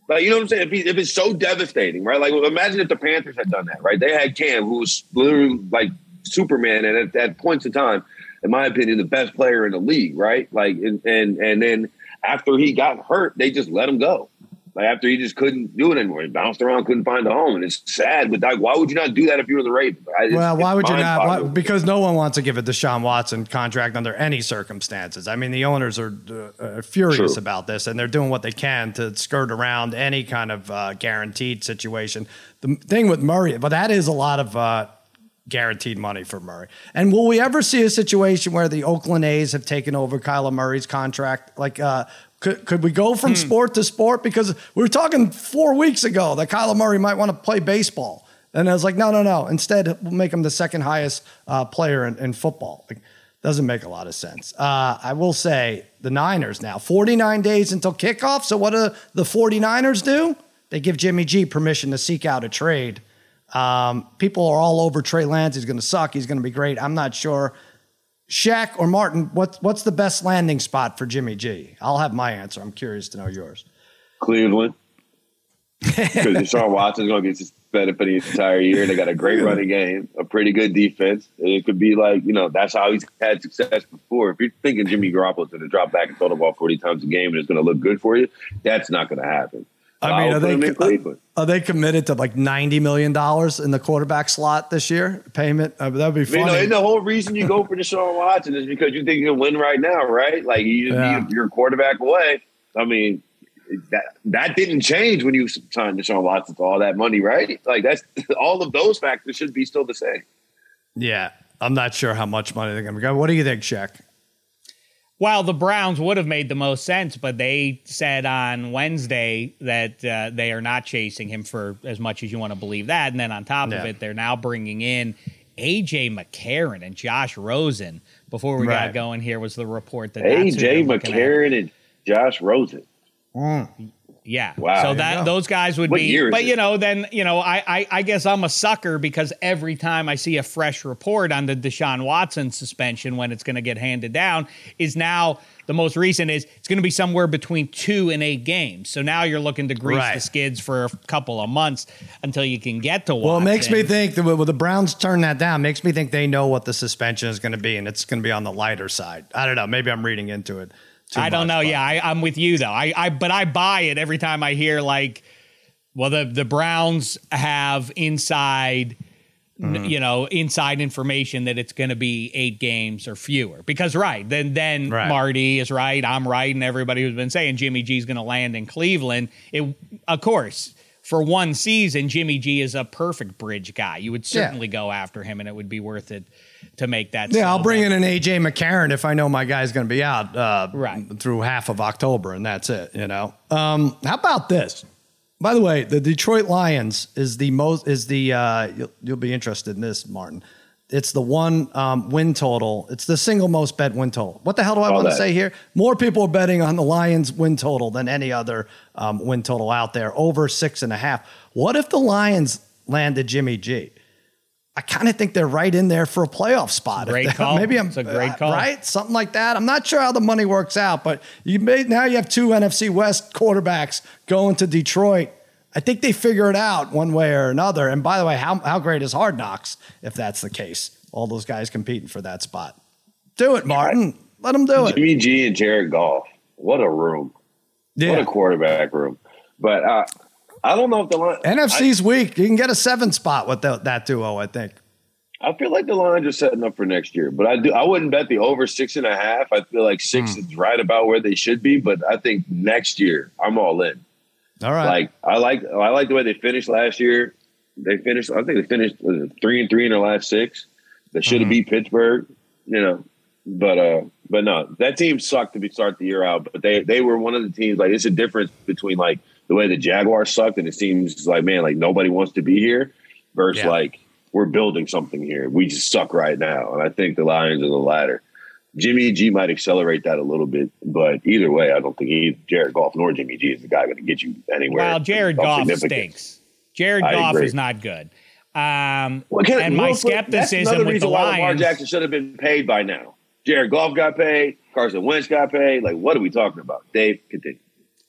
Like you know what I'm saying? If, he, if it's so devastating, right? Like imagine if the Panthers had done that, right? They had Cam, who was literally like Superman, and at, at points in time, in my opinion, the best player in the league, right? Like and and and then after he got hurt, they just let him go. Like after he just couldn't do it anymore, he bounced around, couldn't find a home, and it's sad. But like, why would you not do that if you were the Ravens? It's- Well, why would you not? Why, because no one wants to give a Deshaun Watson contract under any circumstances. I mean, the owners are uh, uh, furious True. about this, and they're doing what they can to skirt around any kind of uh, guaranteed situation. The thing with Murray, but that is a lot of uh, guaranteed money for Murray. And will we ever see a situation where the Oakland A's have taken over Kyler Murray's contract? Like, uh, could, could we go from sport to sport? Because we were talking four weeks ago that Kyler Murray might want to play baseball. And I was like, no, no, no. Instead, we'll make him the second highest uh, player in, in football. Like, doesn't make a lot of sense. Uh, I will say the Niners now, 49 days until kickoff. So what do the 49ers do? They give Jimmy G permission to seek out a trade. Um, people are all over Trey Lance. He's going to suck. He's going to be great. I'm not sure. Shek or Martin, what, what's the best landing spot for Jimmy G? I'll have my answer. I'm curious to know yours. Cleveland. [laughs] Because Deshaun Watson's going to get suspended for the entire year. They got a great running game, a pretty good defense. And it could be like, you know, that's how he's had success before. If you're thinking Jimmy Garoppolo's going to drop back and throw the ball 40 times a game and it's going to look good for you, that's not going to happen. I mean, are they, Cleveland. are they committed to like $90 million in the quarterback slot this year? Payment? Uh, that would be funny. no, and the whole reason you go for Deshaun Watson is because you think you can win right now, right? Like you just Yeah. need your quarterback away. I mean, that that didn't change when you signed Deshaun Watson for all that money, right? Like that's [laughs] all of those factors should be still the same. yeah. I'm not sure how much money they're going to go. What do you think, Shek? While the Browns would have made the most sense, but they said on Wednesday that uh, they are not chasing him for as much as you want to believe that. And then on top Yeah. of it, they're now bringing in AJ McCarron and Josh Rosen. Before we Right. got going, here was the report that AJ they're at. McCarron and Josh Rosen. Yeah. Wow. So There that those guys would What be, year is but it? you know, then you know, I, I I guess I'm a sucker because every time I see a fresh report on the Deshaun Watson suspension when it's going to get handed down, is now the most recent is it's going to be somewhere between two and eight games. So now you're looking to grease Right. the skids for a couple of months until you can get to Well, it makes me think that when the Browns turn that down, makes me think they know what the suspension is going to be, and it's going to be on the lighter side. I don't know. Maybe I'm reading into it. I don't much, know. but- Yeah, I, I'm with you though. I, I but I buy it every time I hear like, well, the the Browns have inside, Mm-hmm. you know, inside information that it's going to be eight games or fewer. Because right then, then Right. Marty is right. I'm right, and everybody who's been saying Jimmy G's going to land in Cleveland. It, of course. For one season, Jimmy G is a perfect bridge guy. You would Yeah. certainly go after him, and it would be worth it to make that. Yeah, I'll sell. bring in an AJ McCarron if I know my guy's going to be out uh, Right. through half of October, and that's it. You know. Um, how about this? By the way, the Detroit Lions is the most is the uh, you'll, you'll be interested in this, Martin. It's the one um, win total. It's the single most bet win total. What the hell do I All want to say here? More people are betting on the Lions win total than any other um, win total out there, over six and a half. What if the Lions landed Jimmy G? I kind of think they're right in there for a playoff spot. If Great [laughs] they- call. Maybe I'm It's a great call. right? Something like that. I'm not sure how the money works out, but you may now you have two NFC West quarterbacks going to Detroit. I think they figure it out one way or another. And by the way, how how great is Hard Knocks if that's the case? All those guys competing for that spot. Do it, Martin. Let them do it. Jimmy G and Jared Goff. What a room. What a quarterback room. But uh, I don't know if the line. NFC's weak. You can get a seven spot with the, that duo, I think. I feel like the Lions are setting up for next year, but I do. I wouldn't bet the over six and a half. I feel like six Hmm. is right about where they should be, but I think next year I'm all in. All right. Like I like I like the way they finished last year. They finished. I think they finished three and three in their last six. They should Mm-hmm. have beat Pittsburgh, you know. But uh, but no, that team sucked to be start the year out. But they they were one of the teams. Like it's a difference between like the way the Jaguars sucked, and it seems like man, like nobody wants to be here, versus Yeah. like we're building something here. We just suck right now, and I think the Lions are the latter. Jimmy G might accelerate that a little bit, but either way, I don't think either Jared Goff nor Jimmy G is the guy going to get you anywhere. Well, Jared of Goff stinks. Jared I Goff agree. is not good. Um, Well, can- and my that's skepticism another with reason the why Lamar Jackson should have been paid by now. Jared Goff got paid. Carson Wentz got paid. Like, what are we talking about? Dave, continue.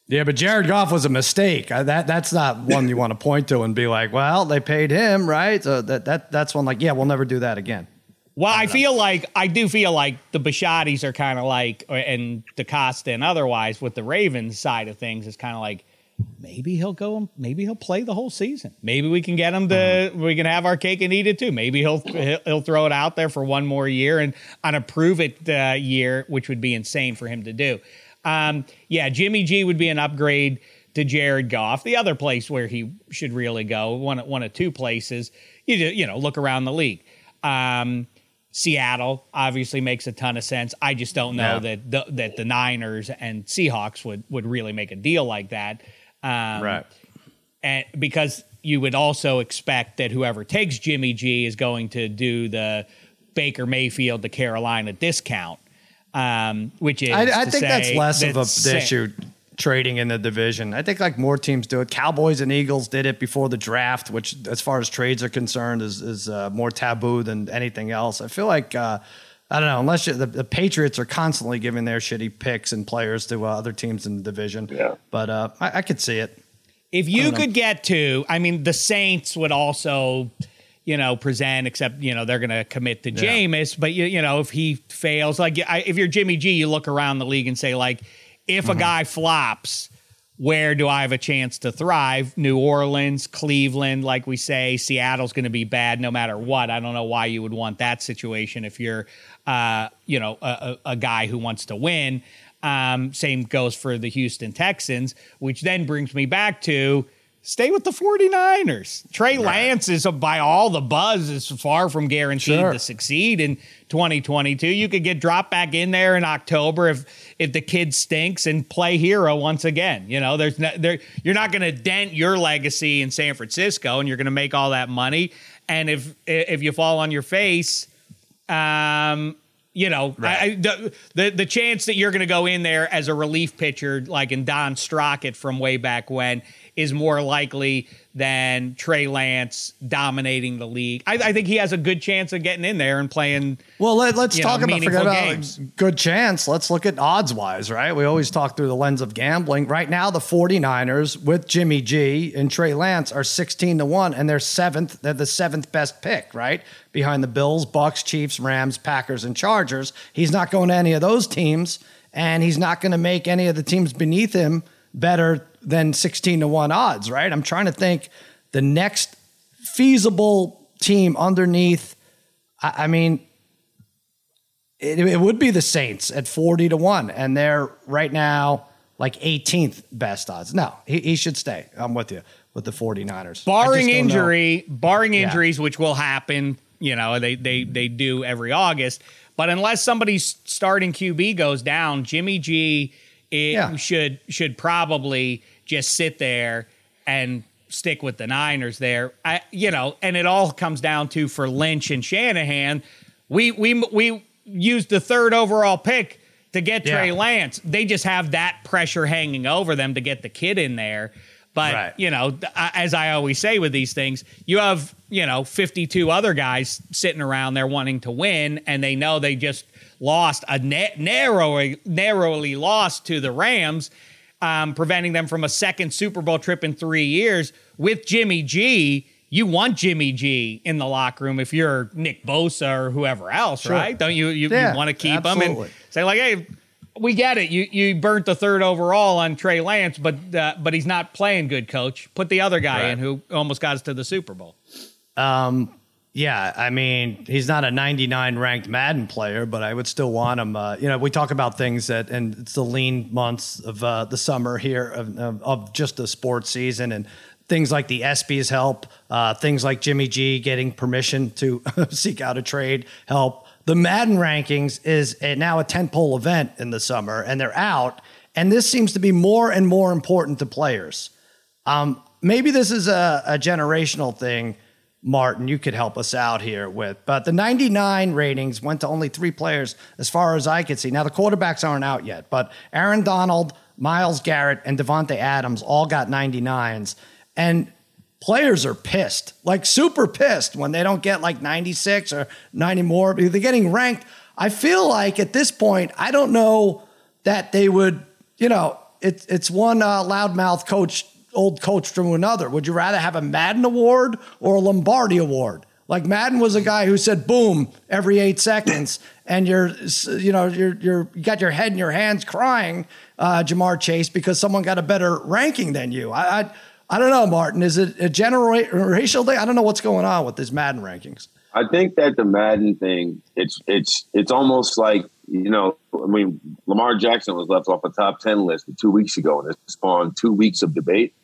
Yeah, but Jared Goff was a mistake. That that's not one you want to point to and be like, well, they paid him, right? So that that that's one like, yeah, we'll never do that again. Well, I feel like I do feel like the Bisciottis are kind of like, and DeCosta and otherwise with the Ravens side of things is kind of like maybe he'll go, maybe he'll play the whole season. Maybe we can get him to, Mm-hmm. we can have our cake and eat it too. Maybe he'll he'll, he'll throw it out there for one more year and on a prove it uh, year, which would be insane for him to do. Um, yeah, Jimmy G would be an upgrade to Jared Goff. The other place where he should really go, one one of two places, you you know, look around the league. Um, Seattle obviously makes a ton of sense. I just don't know Yeah. that the, that the Niners and Seahawks would would really make a deal like that. Um, and because you would also expect that whoever takes Jimmy G is going to do the Baker Mayfield to Carolina discount, um, which is I, I to think that's say less of a that's the sa- issue trading in the division. I think like more teams do it. Cowboys and Eagles did it before the draft, which as far as trades are concerned is is uh, more taboo than anything else. I feel like uh, I don't know unless you, the, the Patriots are constantly giving their shitty picks and players to uh, other teams in the division. Yeah. but uh, I, I could see it. If you could get to, I mean, the Saints would also, you know, present, except you know they're going to commit to Jameis. But you, you know, if he fails, like I, if you're Jimmy G, you look around the league and say, like, if a guy flops, where do I have a chance to thrive? New Orleans, Cleveland, like we say, Seattle's going to be bad no matter what. I don't know why you would want that situation if you're, uh, you know, a, a, a guy who wants to win. Um, same goes for the Houston Texans, which then brings me back to stay with the 49ers. Trey Lance is, by all the buzz, is far from guaranteed Sure. to succeed in 2022. You could get dropped back in there in October if if the kid stinks and play hero once again. You know, there's no, there you're not going to dent your legacy in San Francisco, and you're going to make all that money. And if if you fall on your face, um, you know, I, I, the, the the chance that you're going to go in there as a relief pitcher, like in Don Strockett from way back when, is more likely than Trey Lance dominating the league. I, I think he has a good chance of getting in there and playing. Well, let, us talk know, about forget about games. good chance. Let's look at odds wise, right? We always talk through the lens of gambling. Right now, the 49ers with Jimmy G and Trey Lance are 16 to 1, and they're seventh. They're the seventh best pick, right? Behind the Bills, Bucs, Chiefs, Rams, Packers, and Chargers. He's not going to any of those teams, and he's not going to make any of the teams beneath him better than 16 to 1 odds, right? I'm trying to think the next feasible team underneath. I, I mean, it, it would be the Saints at 40 to 1, and they're right now like 18th best odds. No, he, he should stay. I'm with you with the 49ers. Barring don't know. injury, barring Yeah. injuries, which will happen, you know, they they they do every August. But unless somebody's starting QB goes down, Jimmy G it Yeah. should should probably just sit there and stick with the Niners there. I you know, and it all comes down to for Lynch and Shanahan, we we we used the third overall pick to get Yeah. Trey Lance. They just have that pressure hanging over them to get the kid in there. But Right. you know, as I always say with these things, you have you know 52 other guys sitting around there wanting to win, and they know they just lost a na- narrowly narrowly lost to the Rams, um, preventing them from a second Super Bowl trip in three years. With Jimmy G, you want Jimmy G in the locker room if you're Nick Bosa or whoever else, right? Don't you? You, Yeah, you want to keep him and say like, hey. We get it. You you burnt the third overall on Trey Lance, but uh, but he's not playing good, coach. Put the other guy Right. in who almost got us to the Super Bowl. Yeah, I mean, he's not a 99 ranked Madden player, but I would still want him. Uh, you know, we talk about things that, and it's the lean months of uh, the summer here of, of, of just the sports season, and things like the ESPYS help, uh, things like Jimmy G getting permission to [laughs] seek out a trade help. The Madden rankings is a, now a tentpole event in the summer, and they're out, and this seems to be more and more important to players. Um, maybe this is a, a generational thing, Martin. You could help us out here with. But the 99 ratings went to only three players, as far as I could see. Now the quarterbacks aren't out yet, but Aaron Donald, Myles Garrett, and Davante Adams all got 99s, and players are pissed, like super pissed when they don't get like 96 or 90 more. They're getting ranked. I feel like at this point, I don't know that they would, you know, it's it's one uh, loudmouth coach, old coach from another. Would you rather have a Madden award or a Lombardi award? Like Madden was a guy who said "boom" every eight seconds, and you're, you know, you're you're you got your head in your hands crying, uh, Ja'Marr Chase, because someone got a better ranking than you. I, I I don't know, Martin. Is it a generational thing? I don't know what's going on with these Madden rankings. I think that the Madden thing, it's it's it's almost like you know, I mean, Lamar Jackson was left off a top ten list two weeks ago, and it spawned two weeks of debate.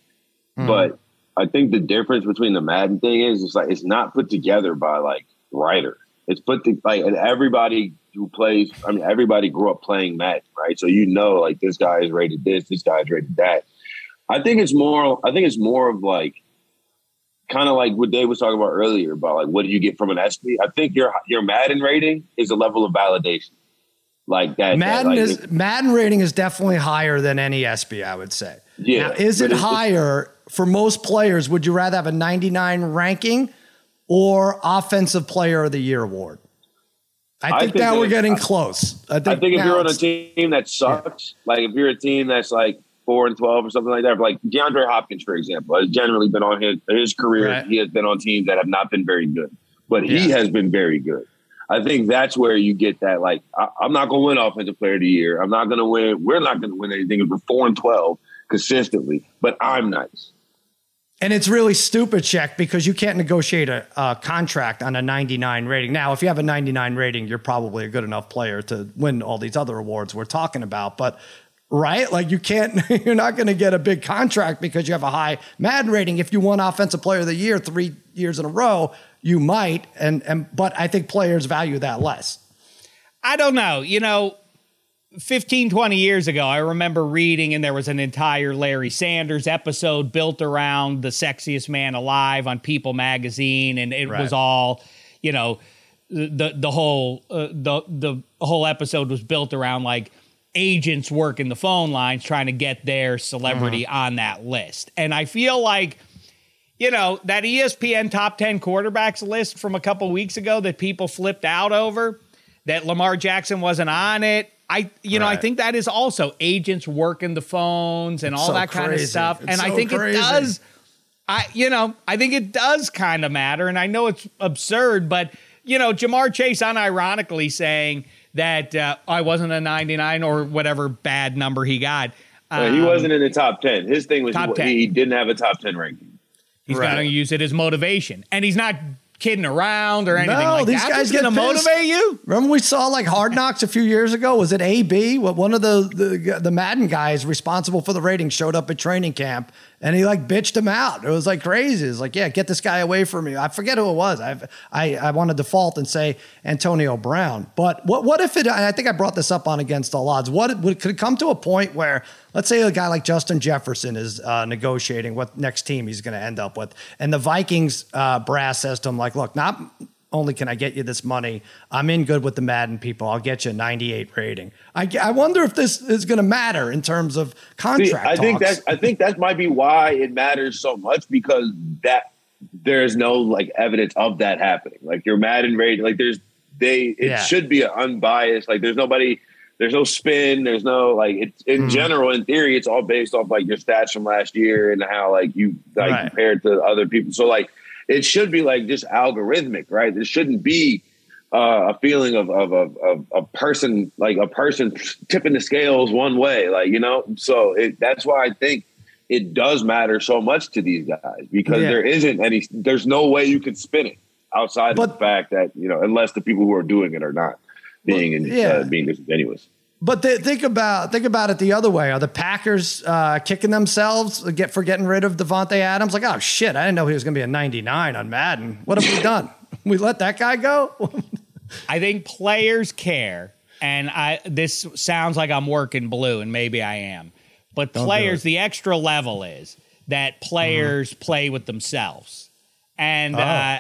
Mm-hmm. But I think the difference between the Madden thing is, it's like it's not put together by like writers. It's put to, like and everybody who plays. I mean, everybody grew up playing Madden, right? So you know, like this guy is rated this, this guy is rated that. I think it's more. I think it's more of like kind of like what Dave was talking about earlier about like what do you get from an ESPY? I think your your Madden rating is a level of validation. Like that. Madden that, like, is Madden rating is definitely higher than any ESPY, I would say. Yeah, Now, is it higher for most players? Would you rather have a 99 ranking or Offensive Player of the Year award? I I think, think now that we're getting close. I think, I think if you're on a team that sucks, like if you're a team that's like four and twelve or something like that, like DeAndre Hopkins, for example, has generally been on his his career. Right. He has been on teams that have not been very good, but he has been very good. I think that's where you get that. Like, I, I'm not going to win Offensive Player of the Year. I'm not going to win. We're not going to win anything if we're four and twelve consistently. But I'm nice. And it's really stupid, Shek, because you can't negotiate a, a contract on a 99 rating. Now, if you have a 99 rating, you're probably a good enough player to win all these other awards we're talking about. But right? Like you can't, [laughs] you're not going to get a big contract because you have a high Madden rating. If you won Offensive Player of the Year three years in a row, you might. And and but I think players value that less. I don't know. You know, 15, 20 years ago, I remember reading, and there was an entire Larry Sanders episode built around the sexiest man alive on People magazine, and it Right. was all, you know, the the whole uh, the the whole episode was built around like agents working the phone lines trying to get their celebrity on that list, and I feel like. You know, that ESPN top 10 quarterbacks list from a couple weeks ago that people flipped out over, that Lamar Jackson wasn't on it. I you know, I think that is also agents working the phones and all so that kind of stuff. It's and I think crazy. it does I you know, I think it does kind of matter and I know it's absurd, but you know, Ja'Marr Chase unironically saying that uh, I wasn't a 99 or whatever bad number he got. Uh, he um, wasn't in the top ten. His thing was top he, 10. he didn't have a top ten ranking. He's Right. going to use it as motivation. And he's not kidding around or anything No, like these that. guys get going to motivate you. Remember we saw like Hard Knocks a few years ago? Was it AB? What one of the, the the Madden guys responsible for the rating showed up at training camp and he like bitched him out. It was like crazy. It's like, yeah, get this guy away from me. I forget who it was. I've, I I want to default and say Antonio Brown. But what what if it? I think I brought this up on Against All Odds. What would could it come to a point where let's say a guy like Justin Jefferson is uh, negotiating what next team he's going to end up with, and the Vikings uh, brass says to him like, look, not only can I get you this money, I'm in good with the Madden people. I'll get you a 98 rating. I, I wonder if this is going to matter in terms of See, contract. I think talks. that's I think that might be why it matters so much because that there's no like evidence of that happening. Like your Madden rating, like there's they it Yeah. should be an unbiased. Like there's nobody, there's no spin, there's no like it's in Mm-hmm. general. In theory, it's all based off like your stats from last year and how like you like Right. compared to other people. So like it should be like just algorithmic, right? There shouldn't be uh, a feeling of of, of of a person like a person tipping the scales one way, like you know. So it, that's why I think it does matter so much to these guys because Yeah. there isn't any. There's no way you could spin it outside of the fact that you know, unless the people who are doing it are not being in, yeah. uh, being disingenuous. But th- think about think about it the other way. Are the Packers uh, kicking themselves get for getting rid of Davante Adams? Like, oh shit, I didn't know he was going to be a 99 on Madden. What have we done? [laughs] we let that guy go? [laughs] I think players care, and I this sounds like I'm working blue, and maybe I am. But players, the extra level is that players play with themselves, and uh,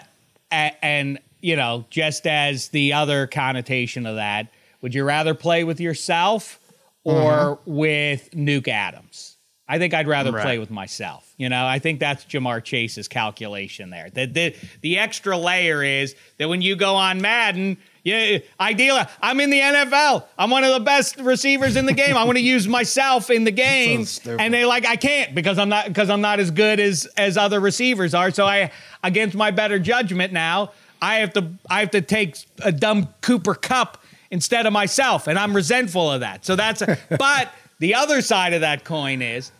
a- and you know, just as the other connotation of that, would you rather play with yourself or uh-huh. with Nuke Adams? I think I'd rather play with myself. You know, I think that's Ja'Marr Chase's calculation there. The, the the extra layer is that when you go on Madden, yeah, ideally, I'm in the NFL. I'm one of the best receivers in the game. I want to [laughs] use myself in the game, stupid. and they like I can't because I'm not because I'm not as good as as other receivers are. So I, against my better judgment now, I have to I have to take a dumb Cooper Kupp instead of myself, and I'm resentful of that. So that's a, [laughs] but the other side of that coin is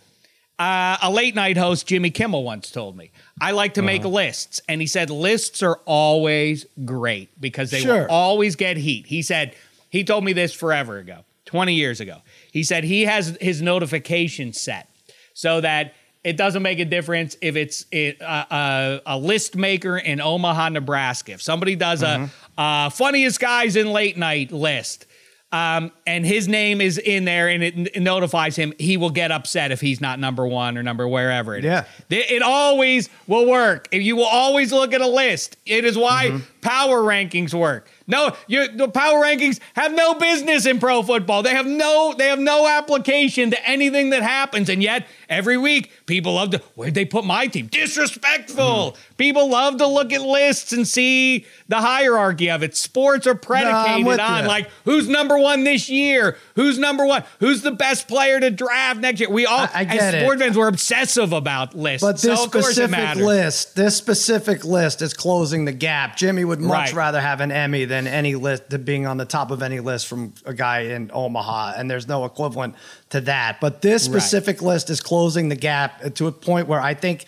uh, a late night host, Jimmy Kimmel, once told me, I like to make lists. And he said, lists are always great because they Sure. will always get heat. He said, he told me this forever ago, 20 years ago. He said he has his notification set so that it doesn't make a difference if it's it, uh, uh, a list maker in Omaha, Nebraska. If somebody does a uh, funniest guys in late night list, um, and his name is in there and it, it notifies him, he will get upset if he's not number one or number wherever it is. Yeah. It, it always will work. If You will always look at a list. It is why power rankings work. No, you, the power rankings have no business in pro football. They have no, they have no application to anything that happens. And yet, every week, people love to. Where'd they put my team? Disrespectful. Hmm. People love to look at lists and see the hierarchy of it. Sports are predicated on ya. like who's number one this year, who's number one, who's the best player to draft next year. We all, I- I get as it. sport fans, we're obsessive about lists. But this so of course it specific list, this specific list is closing the gap. Jimmy would much Right. rather have an Emmy than any list than being on the top of any list from a guy in Omaha, and there's no equivalent to that. But this Right. specific list is closing the gap to a point where I think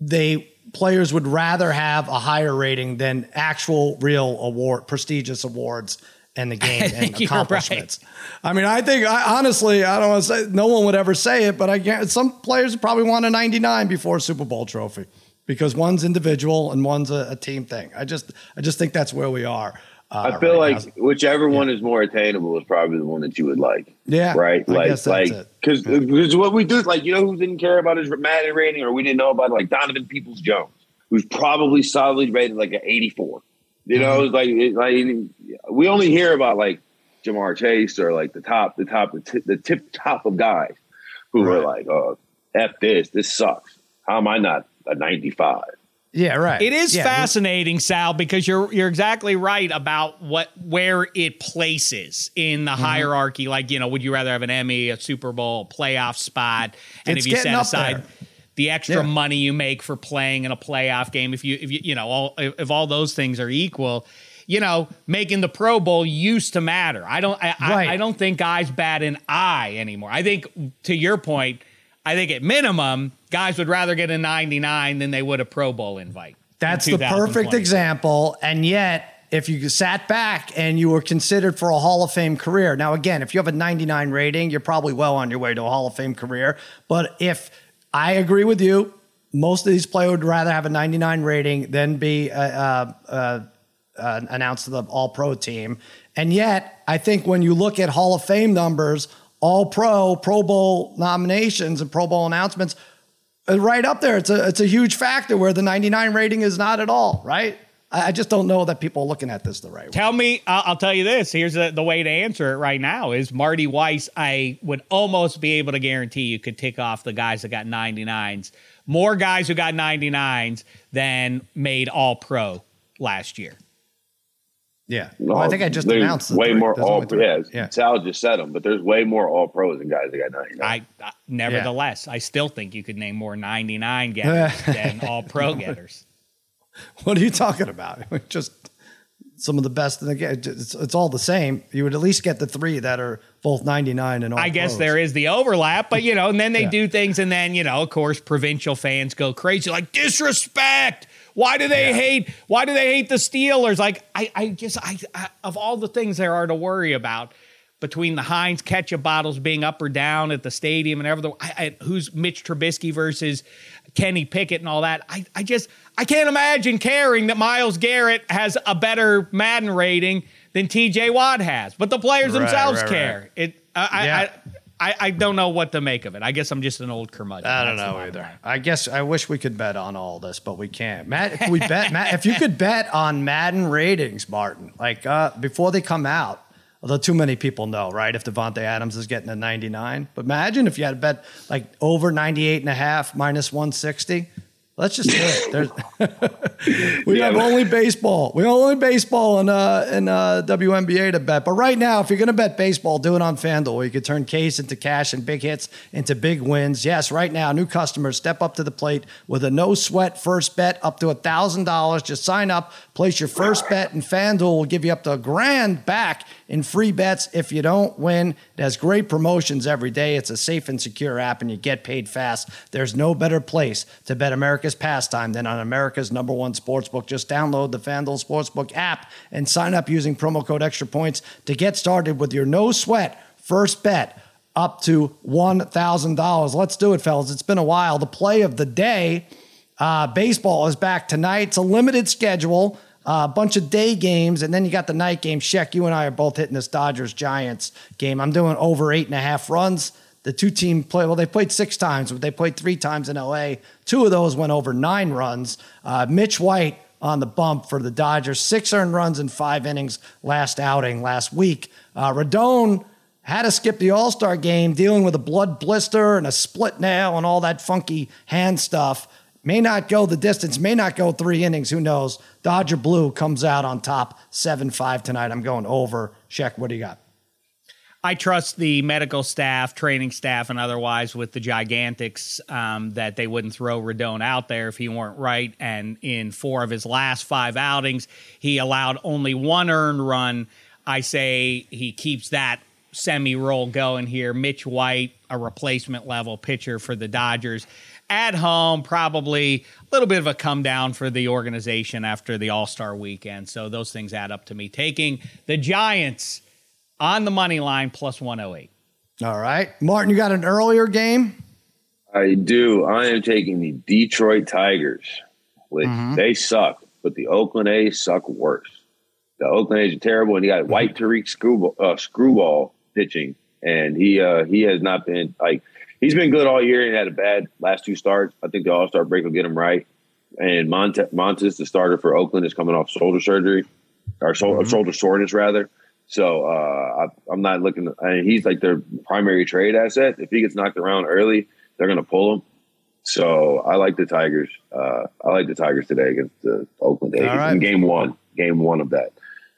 they players would rather have a higher rating than actual real award prestigious awards and the game [laughs] and accomplishments. I mean, I think I, honestly, I don't want to say no one would ever say it, but I get some players probably want a 99 before a Super Bowl trophy because one's individual and one's a, a team thing. I just I just think that's where we are. Uh, I feel right like now. whichever one is more attainable is probably the one that you would like. Yeah, Right. Like like because because what we do is like you know who didn't care about his Madden rating or we didn't know about it, like Donovan Peoples Jones, who's probably solidly rated like an 84. You know, Mm-hmm. like it, like we only hear about like Ja'Marr Chase or like the top the top the tip, the tip top of guys who are like, oh, f this, this sucks. How am I not a 95? yeah, right. It is Yeah, we- fascinating, Sal, because you're you're exactly right about what where it places in Mm-hmm. the hierarchy. Like, you know, would you rather have an Emmy, a Super Bowl, playoff spot, and It's if you set aside there. the extra Yeah. money you make for playing in a playoff game, if you if you you know all if, if all those things are equal. You know, making the Pro Bowl used to matter. I don't. I, Right. I, I don't think guys bat an eye anymore. I think, to your point, I think at minimum, guys would rather get a 99 than they would a Pro Bowl invite. in That's the perfect example. And yet, if you sat back and you were considered for a Hall of Fame career, now again, if you have a 99 rating, you're probably well on your way to a Hall of Fame career. But if I agree with you, most of these players would rather have a 99 rating than be uh, uh, uh, uh, announced to the All Pro team. And yet, I think when you look at Hall of Fame numbers, All Pro, Pro Bowl nominations, and Pro Bowl announcements, uh, right up there. It's a it's a huge factor where the 99 rating is not at all, right? I just don't know that people are looking at this the right way. Tell me, I'll, I'll tell you this. Here's the, the way to answer it right now is Marty Weiss. I would almost be able to guarantee you could tick off the guys that got 99s. More guys who got 99s than made all pro last year. Yeah. Well, I think I just announced way three. more There's all only yeah, Yeah. Sal just said them, but there's way more all pros than guys that got 99. I, I nevertheless, I still think you could name more 99 getters [laughs] than all pro getters. [laughs] What are you talking about? [laughs] Just some of the best in the game. It's, it's all the same. You would at least get the three that are both 99 and all. I guess pros. there is the overlap, but you know, and then they Yeah. do things, and then you know, of course, provincial fans go crazy, like disrespect. Why do they hate? Why do they hate the Steelers? Like, I, I just, I, I, of all the things there are to worry about, between the Heinz ketchup bottles being up or down at the stadium and everything, I, I, who's Mitch Trubisky versus Kenny Pickett and all that, I, I just, I can't imagine caring that Myles Garrett has a better Madden rating than T.J. Watt has, but the players Right, themselves right, right. care. It, I, I, Yeah. I, I, I don't know what to make of it. I guess I'm just an old curmudgeon. I don't That's know either. I guess I wish we could bet on all this, but we can't. Matt, if we bet, Matt, if you could bet on Madden ratings, Martin, like uh, before they come out, although too many people know, right? If Davante Adams is getting a 99, but imagine if you had to bet like over 98 and a half minus 160. Let's just do it. There's, [laughs] we Yeah, have only baseball. We have only baseball and uh, and uh, WNBA to bet. But right now, if you're going to bet baseball, do it on FanDuel. Where you could turn case into cash and big hits into big wins. Yes, right now, new customers step up to the plate with a no sweat first bet up to a thousand dollars. Just sign up, place your first bet, and FanDuel will give you up to a grand back in free bets if you don't win. It has great promotions every day. It's a safe and secure app, and you get paid fast. There's no better place to bet America's pastime than on America's number one sportsbook. Just download the FanDuel Sportsbook app and sign up using promo code Extra Points to get started with your no sweat first bet up to $1,000. Let's do it, fellas. It's been a while. The play of the day uh, baseball is back tonight. It's a limited schedule, a bunch of day games, and then you got the night game. Shek, you and I are both hitting this Dodgers Giants game. I'm doing over eight and a half runs. The two team play, well, they played six times, but they played three times in LA. Two of those went over nine runs. Uh, Mitch White on the bump for the Dodgers, six earned runs in five innings last outing last week. Uh, Rodón had to skip the All Star game dealing with a blood blister and a split nail and all that funky hand stuff. May not go the distance, may not go three innings, who knows? Dodger Blue comes out on top 7 5 tonight. I'm going over. Shek, what do you got? I trust the medical staff, training staff, and otherwise with the Gigantics um, that they wouldn't throw Rodón out there if he weren't right. And in four of his last five outings, he allowed only one earned run. I say he keeps that semi roll going here. Mitch White, a replacement level pitcher for the Dodgers. At home, probably a little bit of a come down for the organization after the All Star weekend. So those things add up to me taking the Giants on the money line plus 108. All right. Martin, you got an earlier game? I do. I am taking the Detroit Tigers, which they suck, but the Oakland A's suck worse. The Oakland A's are terrible, and you got White Tarik Skubal, uh, Skubal pitching, and he uh, he has not been like he's been good all year and had a bad last two starts. I think the All Star break will get him right. And Monte, Montas, the starter for Oakland, is coming off shoulder surgery or shou- shoulder soreness rather. So uh, I, I'm not looking. I mean, he's like their primary trade asset. If he gets knocked around early, they're going to pull him. So I like the Tigers. Uh, I like the Tigers today against the Oakland A's right. in game one. Game one of that.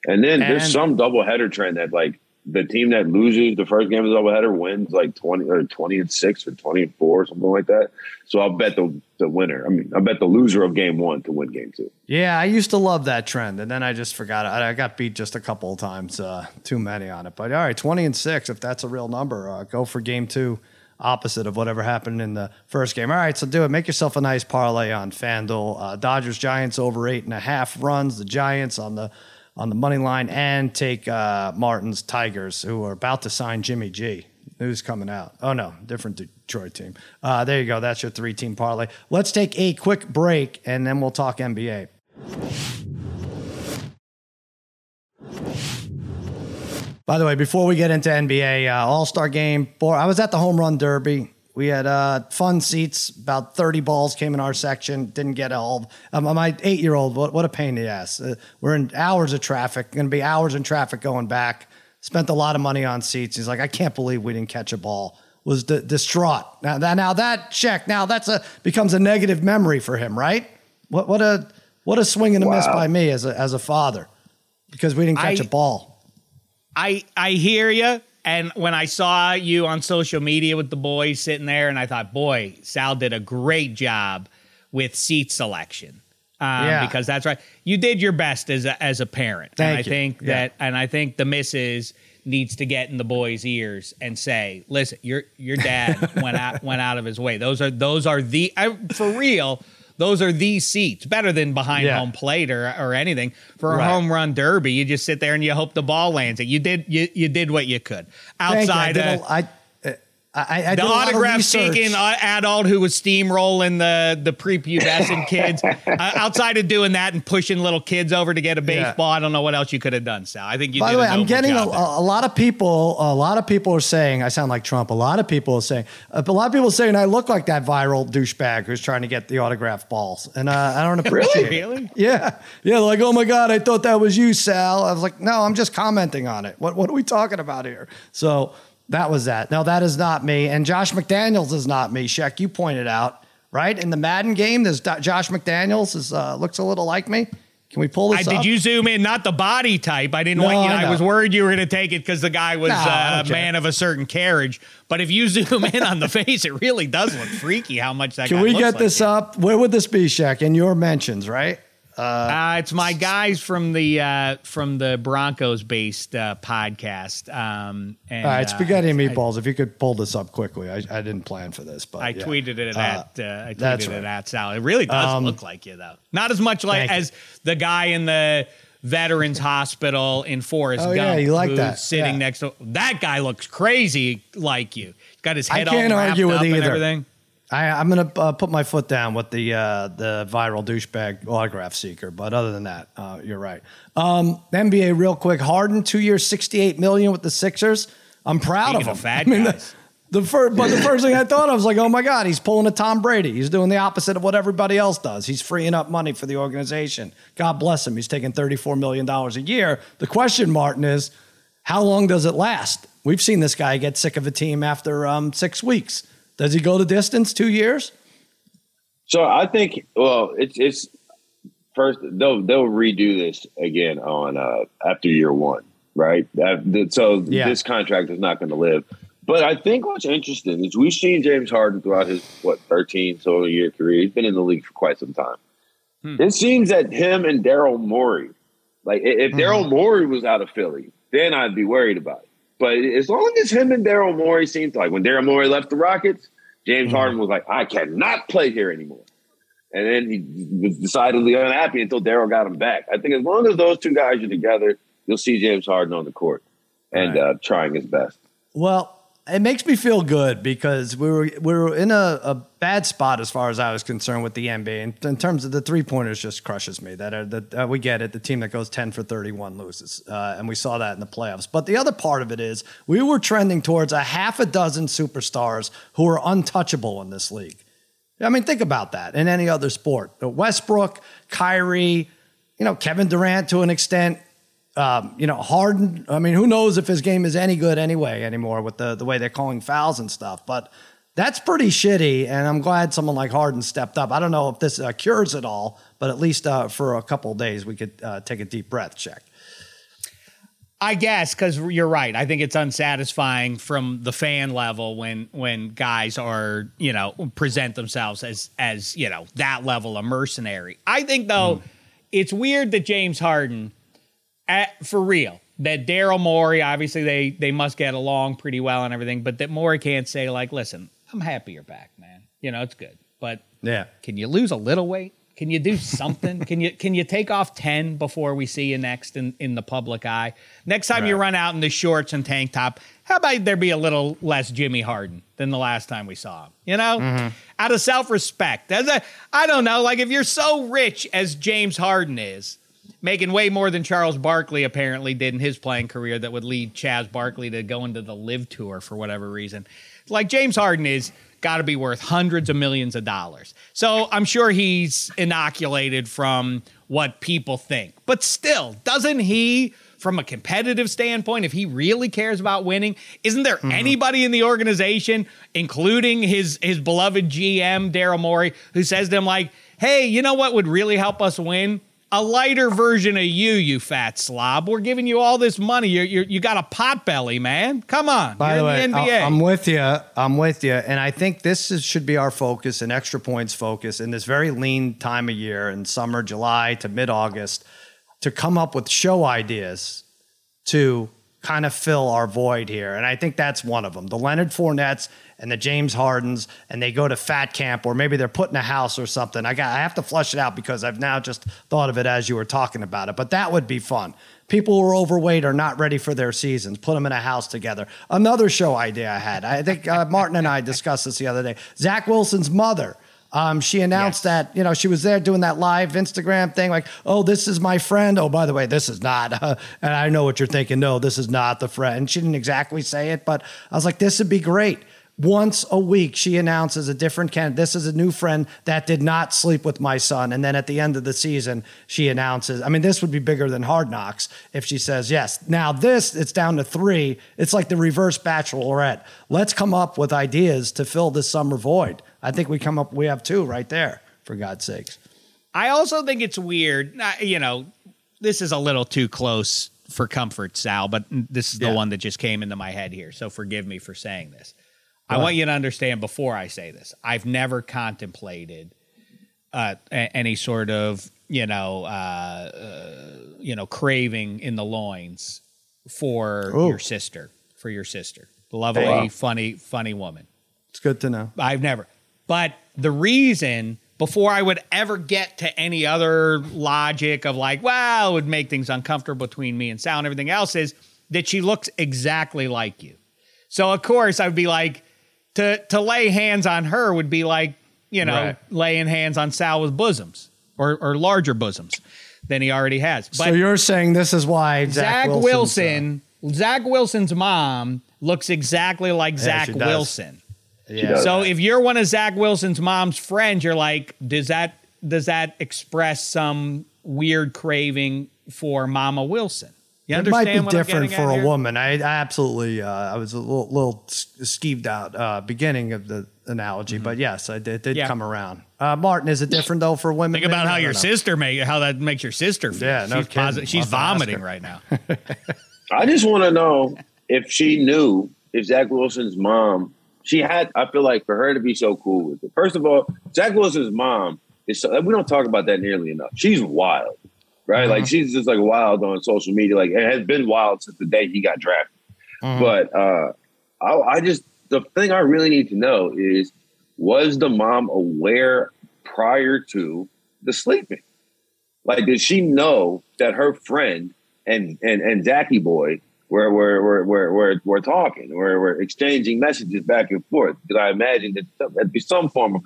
And then And- there's some doubleheader trend that like the team that loses the first game of the doubleheader wins like twenty or twenty and six or twenty and four, something like that. So I'll bet the the winner. I mean, I bet the loser of game one to win game two. Yeah, I used to love that trend, and then I just forgot. I I got beat just a couple of times, uh, too many on it. But all right, twenty and six, if that's a real number, uh, go for game two, opposite of whatever happened in the first game. All right, so do it. Make yourself a nice parlay on FanDuel. Uh, Dodgers Giants over eight and a half runs. The Giants on the on the money line, and take uh, Martin's Tigers, who are about to sign Jimmy G. News coming out. Oh no, different Detroit team. Uh, there you go. That's your three team parlay. Let's take a quick break, and then we'll talk NBA. By the way, before we get into NBA uh, All Star Game, boy, I was at the Home Run Derby. We had uh, fun seats. About thirty balls came in our section. Didn't get all. Um, my eight year old. What, what a pain in the ass. Uh, we're in hours of traffic. Going to be hours in traffic going back. Spent a lot of money on seats. He's like, I can't believe we didn't catch a ball. Was di- distraught. Now that now that Shek. Now that's a becomes a negative memory for him, right? What what a what a swing and a miss by me as a as a father because we didn't catch I- a ball. I I hear you. And when I saw you on social media with the boys sitting there, and I thought, boy, Sal did a great job with seat selection. Um, Yeah. because that's right. You did your best as a, as a parent, and Thank I you. think Yeah. that, and I think the missus needs to get in the boys' ears and say, "Listen, your your dad [laughs] went out went out of his way. Those are those are the I, for real. Those are the seats better than behind Yeah. home plate or or anything for a Right. home run derby. You just sit there and you hope the ball lands it. You did you you did what you could Thank you. I outside did of a- I, I, I the a lot of autograph seeking uh, adult who was steamrolling the the prepubescent [laughs] kids. Uh, outside of doing that and pushing little kids over to get a Yeah. baseball, I don't know what else you could have done. Sal, I think you. By did the way, a I'm getting a, a lot of people. A lot of people are saying I sound like Trump. A lot of people are saying. A lot of people are saying I look like that viral douchebag who's trying to get the autograph balls, and uh, I don't appreciate it. Really? Yeah, yeah. Like, oh my god, I thought that was you, Sal. I was like, no, I'm just commenting on it. What What are we talking about here? So that was that. No, that is not me. And Josh McDaniels is not me. Shek, you pointed out right in the Madden game. There's Do- Josh McDaniels is uh, looks a little like me. Can we pull I, this did you zoom in? Not the body type. I didn't No, want you. I I, was worried you were going to take it because the guy was No, I uh, a man of a certain carriage. But if you [laughs] zoom in on the face, it really does look freaky. How much that Can guy we get like this you. up? Where would this be, Shek? In your mentions, right? Uh, it's my guys from the uh, from the Broncos based uh, podcast. Um, and, All right, uh, spaghetti and I- meatballs. if you could pull this up quickly, I, I didn't plan for this, but I yeah. tweeted it Uh, at uh, I tweeted right. it at Sal. It really does Um, look like you though. Not as much like thank you. as the guy in the Veterans Hospital in Forest Oh, Gump. yeah, you like that. Sitting Yeah. next to that guy looks crazy like you. Got his I head can't all argue with either. everything. I, I'm going to uh, put my foot down with the uh, the viral douchebag autograph seeker, but other than that, uh, you're right. Um, NBA, real quick. Harden, two years, 68 million with the Sixers. I'm proud Speaking of him. of [laughs] I mean. The, the first, but the [laughs] first thing I thought, I was like, oh my god, he's pulling a Tom Brady. He's doing the opposite of what everybody else does. He's freeing up money for the organization. God bless him. He's taking 34 million dollars a year. The question, Martin, is how long does it last? We've seen this guy get sick of a team after um, six weeks. Does he go the distance? Two years? So I think well, it's it's first they'll they'll redo this again on uh after year one, right? That, that- so Yeah. this contract is not going to live. But I think what's interesting is we've seen James Harden throughout his what 13 so year career. He's been in the league for quite some time. It seems that him and Daryl Morey, like i- if Daryl Morey was out of Philly, then I'd be worried about it. But as long as him and Daryl Morey seems like when Daryl Morey left the Rockets, James Harden was like, I cannot play here anymore. And then he was decidedly unhappy until Daryl got him back. I think as long as those two guys are together, you'll see James Harden on the court and Right. uh, trying his best. Well, it makes me feel good because we were we were in a, a bad spot as far as I was concerned with the NBA. In, in terms of the three pointers, just crushes me. That are that uh, we get it. The team that goes ten for thirty one loses, uh, and we saw that in the playoffs. But the other part of it is we were trending towards a half a dozen superstars who are untouchable in this league. I mean, think about that in any other sport. Westbrook, Kyrie, you know, Kevin Durant to an extent, um, you know, Harden. I mean, who knows if his game is any good anyway anymore with the, the way they're calling fouls and stuff. But that's pretty shitty. And I'm glad someone like Harden stepped up. I don't know if this uh, cures it all, but at least uh, for a couple of days, we could uh, take a deep breath Shek. I guess because you're right. I think it's unsatisfying from the fan level when when guys are you know present themselves as as you know that level of mercenary. I think though it's weird that James Harden, at, for real, that Daryl Morey obviously they they must get along pretty well and everything, but that Morey can't say like, listen, I'm happy you're back, man. You know it's good, but Yeah. can you lose a little weight? Can you do something? [laughs] can you can you take off ten before we see you next in, in the public eye? Next time you run out in the shorts and tank top, how about there be a little less Jimmy Harden than the last time we saw him? You know, mm-hmm. out of self respect. As a, I don't know, like if you're so rich as James Harden is, making way more than Charles Barkley apparently did in his playing career, that would lead Chaz Barkley to go into the LIV Tour for whatever reason. Like James Harden is got to be worth hundreds of millions of dollars. So I'm sure he's inoculated from what people think. But still, doesn't he, from a competitive standpoint, if he really cares about winning, isn't there mm-hmm. anybody in the organization, including his his beloved GM Daryl Morey, who says to him like, "Hey, you know what would really help us win?" A lighter version of you, you fat slob. We're giving you all this money. You're, you're, you got a pot belly, man. Come on. By You're the way, the NBA. I'm with you. I'm with you, and I think this is, should be our focus and extra points focus in this very lean time of year in summer, July to mid August, to come up with show ideas to kind of fill our void here, and I think that's one of them. The Leonard Fournettes and the James Hardens, and they go to fat camp, or maybe they're put in a house or something. I got I have to flush it out because I've now just thought of it as you were talking about it, but that would be fun. People who are overweight are not ready for their seasons. Put them in a house together. Another show idea I had. I think uh, Martin and I discussed this the other day. Zach Wilson's mother. Um, she announced that you know she was there doing that live Instagram thing, like, "Oh, this is my friend." Oh, by the way, this is not. Uh, [laughs] and I know what you're thinking. No, this is not the friend. She didn't exactly say it, but I was like, "This would be great." Once a week, she announces a different candidate. This is a new friend that did not sleep with my son. And then at the end of the season, she announces, I mean, this would be bigger than Hard Knocks if she says yes. Now, this, it's down to three. It's like the reverse bachelorette. Let's come up with ideas to fill this summer void. I think we come up, we have two right there, for God's sakes. I also think it's weird. You know, this is a little too close for comfort, Sal, but this is the Yeah. one that just came into my head here. So forgive me for saying this. I want you to understand before I say this, I've never contemplated uh, a- any sort of you know uh, uh, you know craving in the loins for Ooh. your sister, for your sister, lovely, Wow. funny, funny woman. It's good to know. I've never. But the reason before I would ever get to any other logic of like, well, it would make things uncomfortable between me and Sal and everything else is that she looks exactly like you. So of course I'd be like, to to lay hands on her would be like, you know, Right. laying hands on Sal with bosoms or or larger bosoms than he already has. But so you're saying this is why Zach, Zach Wilson's, uh, Wilson, Zach Wilson's mom looks exactly like Zach. Wilson. yeah. does. So if you're one of Zach Wilson's mom's friends, you're like, does that does that express some weird craving for Mama Wilson? You It might be different for a here? woman. I, I absolutely, uh, I was a little, little skeeved out uh, beginning of the analogy, but yes, I did, it did Mm-hmm. Yeah. come around. Uh, Martin, is it different though for women? Think about maybe? how your know. sister make how that makes your sister feel. Yeah, no she's kidding. posi- she's I'll have to ask vomiting right now. [laughs] I just want to know if she knew if Zach Wilson's mom, she had, I feel like for her to be so cool with it. First of all, Zach Wilson's mom is, so, we don't talk about that nearly enough. She's wild, right? Like she's just like wild on social media. Like it has been wild since the day he got drafted. But uh, I, I just, the thing I really need to know is was the mom aware prior to the sleeping? Like, did she know that her friend and and and Zachy boy were were were were were, were talking, were were exchanging messages back and forth? Because I imagine that there'd be some form of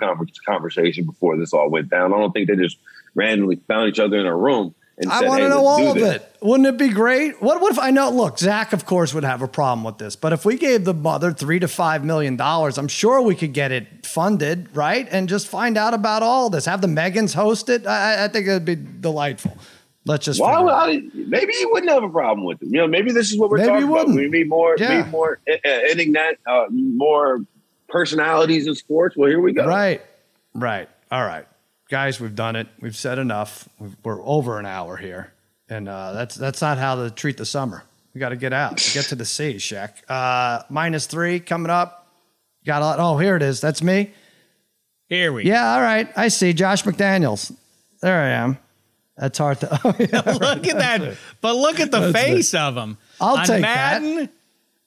conversation before this all went down. I don't think they just randomly found each other in a room I want to know all of this. it. Wouldn't it be great? What, what if I know? Look, Zach, of course, would have a problem with this, but if we gave the mother three to five million dollars, I'm sure we could get it funded, right? And just find out about all this. Have the Megans host it. I, I think it'd be delightful. Let's just. Would I, maybe he wouldn't have a problem with it. You know, maybe this is what we're maybe talking about. We need more, yeah. need more, uh, uh, more personalities in sports. Well, here we go. Right, right. All right guys, we've done it. We've said enough. we are over an hour here, and uh, that's that's not how to treat the summer. We got to get out, [laughs] get to the sea, Shek. Uh, minus three coming up. Got a lot. Oh, here it is. That's me. Here we. Yeah, all right. I see Josh McDaniels. There I am. That's hard to. [laughs] Oh, yeah, [laughs] look at that! But look at the that's face it. of him. I'll On take Madden, that.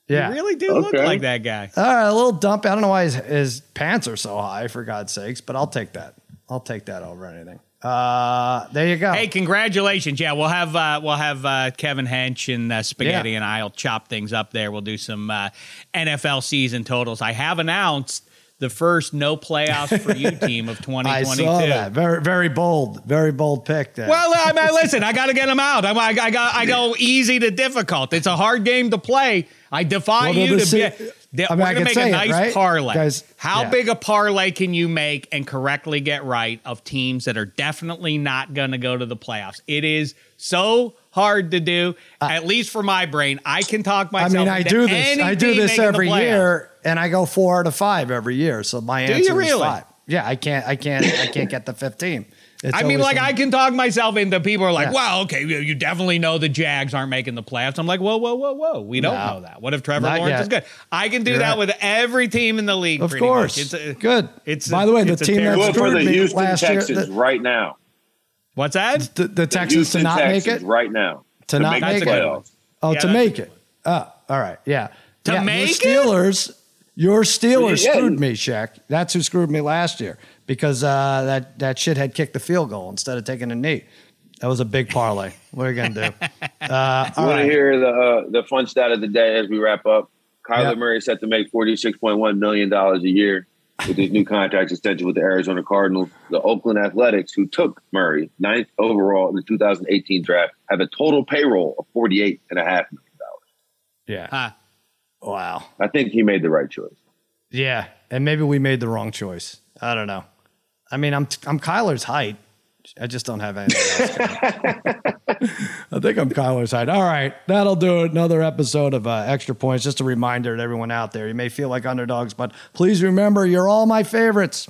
Yeah, you really do okay. look like that guy. All right, a little dump. I don't know why his, his pants are so high, for God's sakes, but I'll take that. I'll take that over anything. Uh, there you go. Hey, congratulations! Yeah, we'll have uh, we'll have uh, Kevin Hench and uh, Spaghetti, yeah. and I'll chop things up there. We'll do some uh, NFL season totals. I have announced the first no playoffs for [laughs] you team of 2022. I saw that. Very, very bold, very bold pick. There. Well, I mean, [laughs] listen, I got to get them out. I, I, I, got, I go easy to difficult. It's a hard game to play. I defy well, you to be. I mean, we're going to make a nice it, right? parlay. Guys, How yeah. big a parlay can you make and correctly get right of teams that are definitely not going to go to the playoffs? It is so hard to do. Uh, at least for my brain, I can talk myself. I mean, I do this. I do this every year, and I go four out of five every year. So my do answer really? is five. Yeah, I can't. I can't. I can't get the fifteen. It's I mean, like I can talk myself into people are like, yeah. well, okay, you definitely know the Jags aren't making the playoffs. I'm like, whoa, whoa, whoa, whoa. We don't no. know that. What if Trevor Not Lawrence yet. is good? I can do You're that right. with every team in the league. Of course, much. it's a, good. It's by the way, the team that screwed me Houston last Texans year, the, right now. What's that? The, the, the Texans to not Texans make it right now to, to not make, it. Playoffs. Oh, yeah, to make it. Oh, all right, yeah. To yeah, make your Steelers. It? Your Steelers yeah. screwed me, Shek. That's who screwed me last year because uh, that that shit had kicked the field goal instead of taking a knee. That was a big parlay. What are you gonna do? [laughs] Uh, you want right. to hear the uh, the fun stat of the day as we wrap up? Kyler yep. Murray set to make forty six point one million dollars a year with his new contract extension with the Arizona Cardinals. The Oakland Athletics, who took Murray ninth overall in the 2018 draft, have a total payroll of forty eight and a half million dollars. Yeah. Huh. Wow. I think he made the right choice. Yeah, and maybe we made the wrong choice. I don't know. I mean, I'm I'm Kyler's height. I just don't have anything. [laughs] I think I'm Kyler's height. All right, that'll do it. Another episode of uh, Extra Points. Just a reminder to everyone out there: you may feel like underdogs, but please remember, you're all my favorites.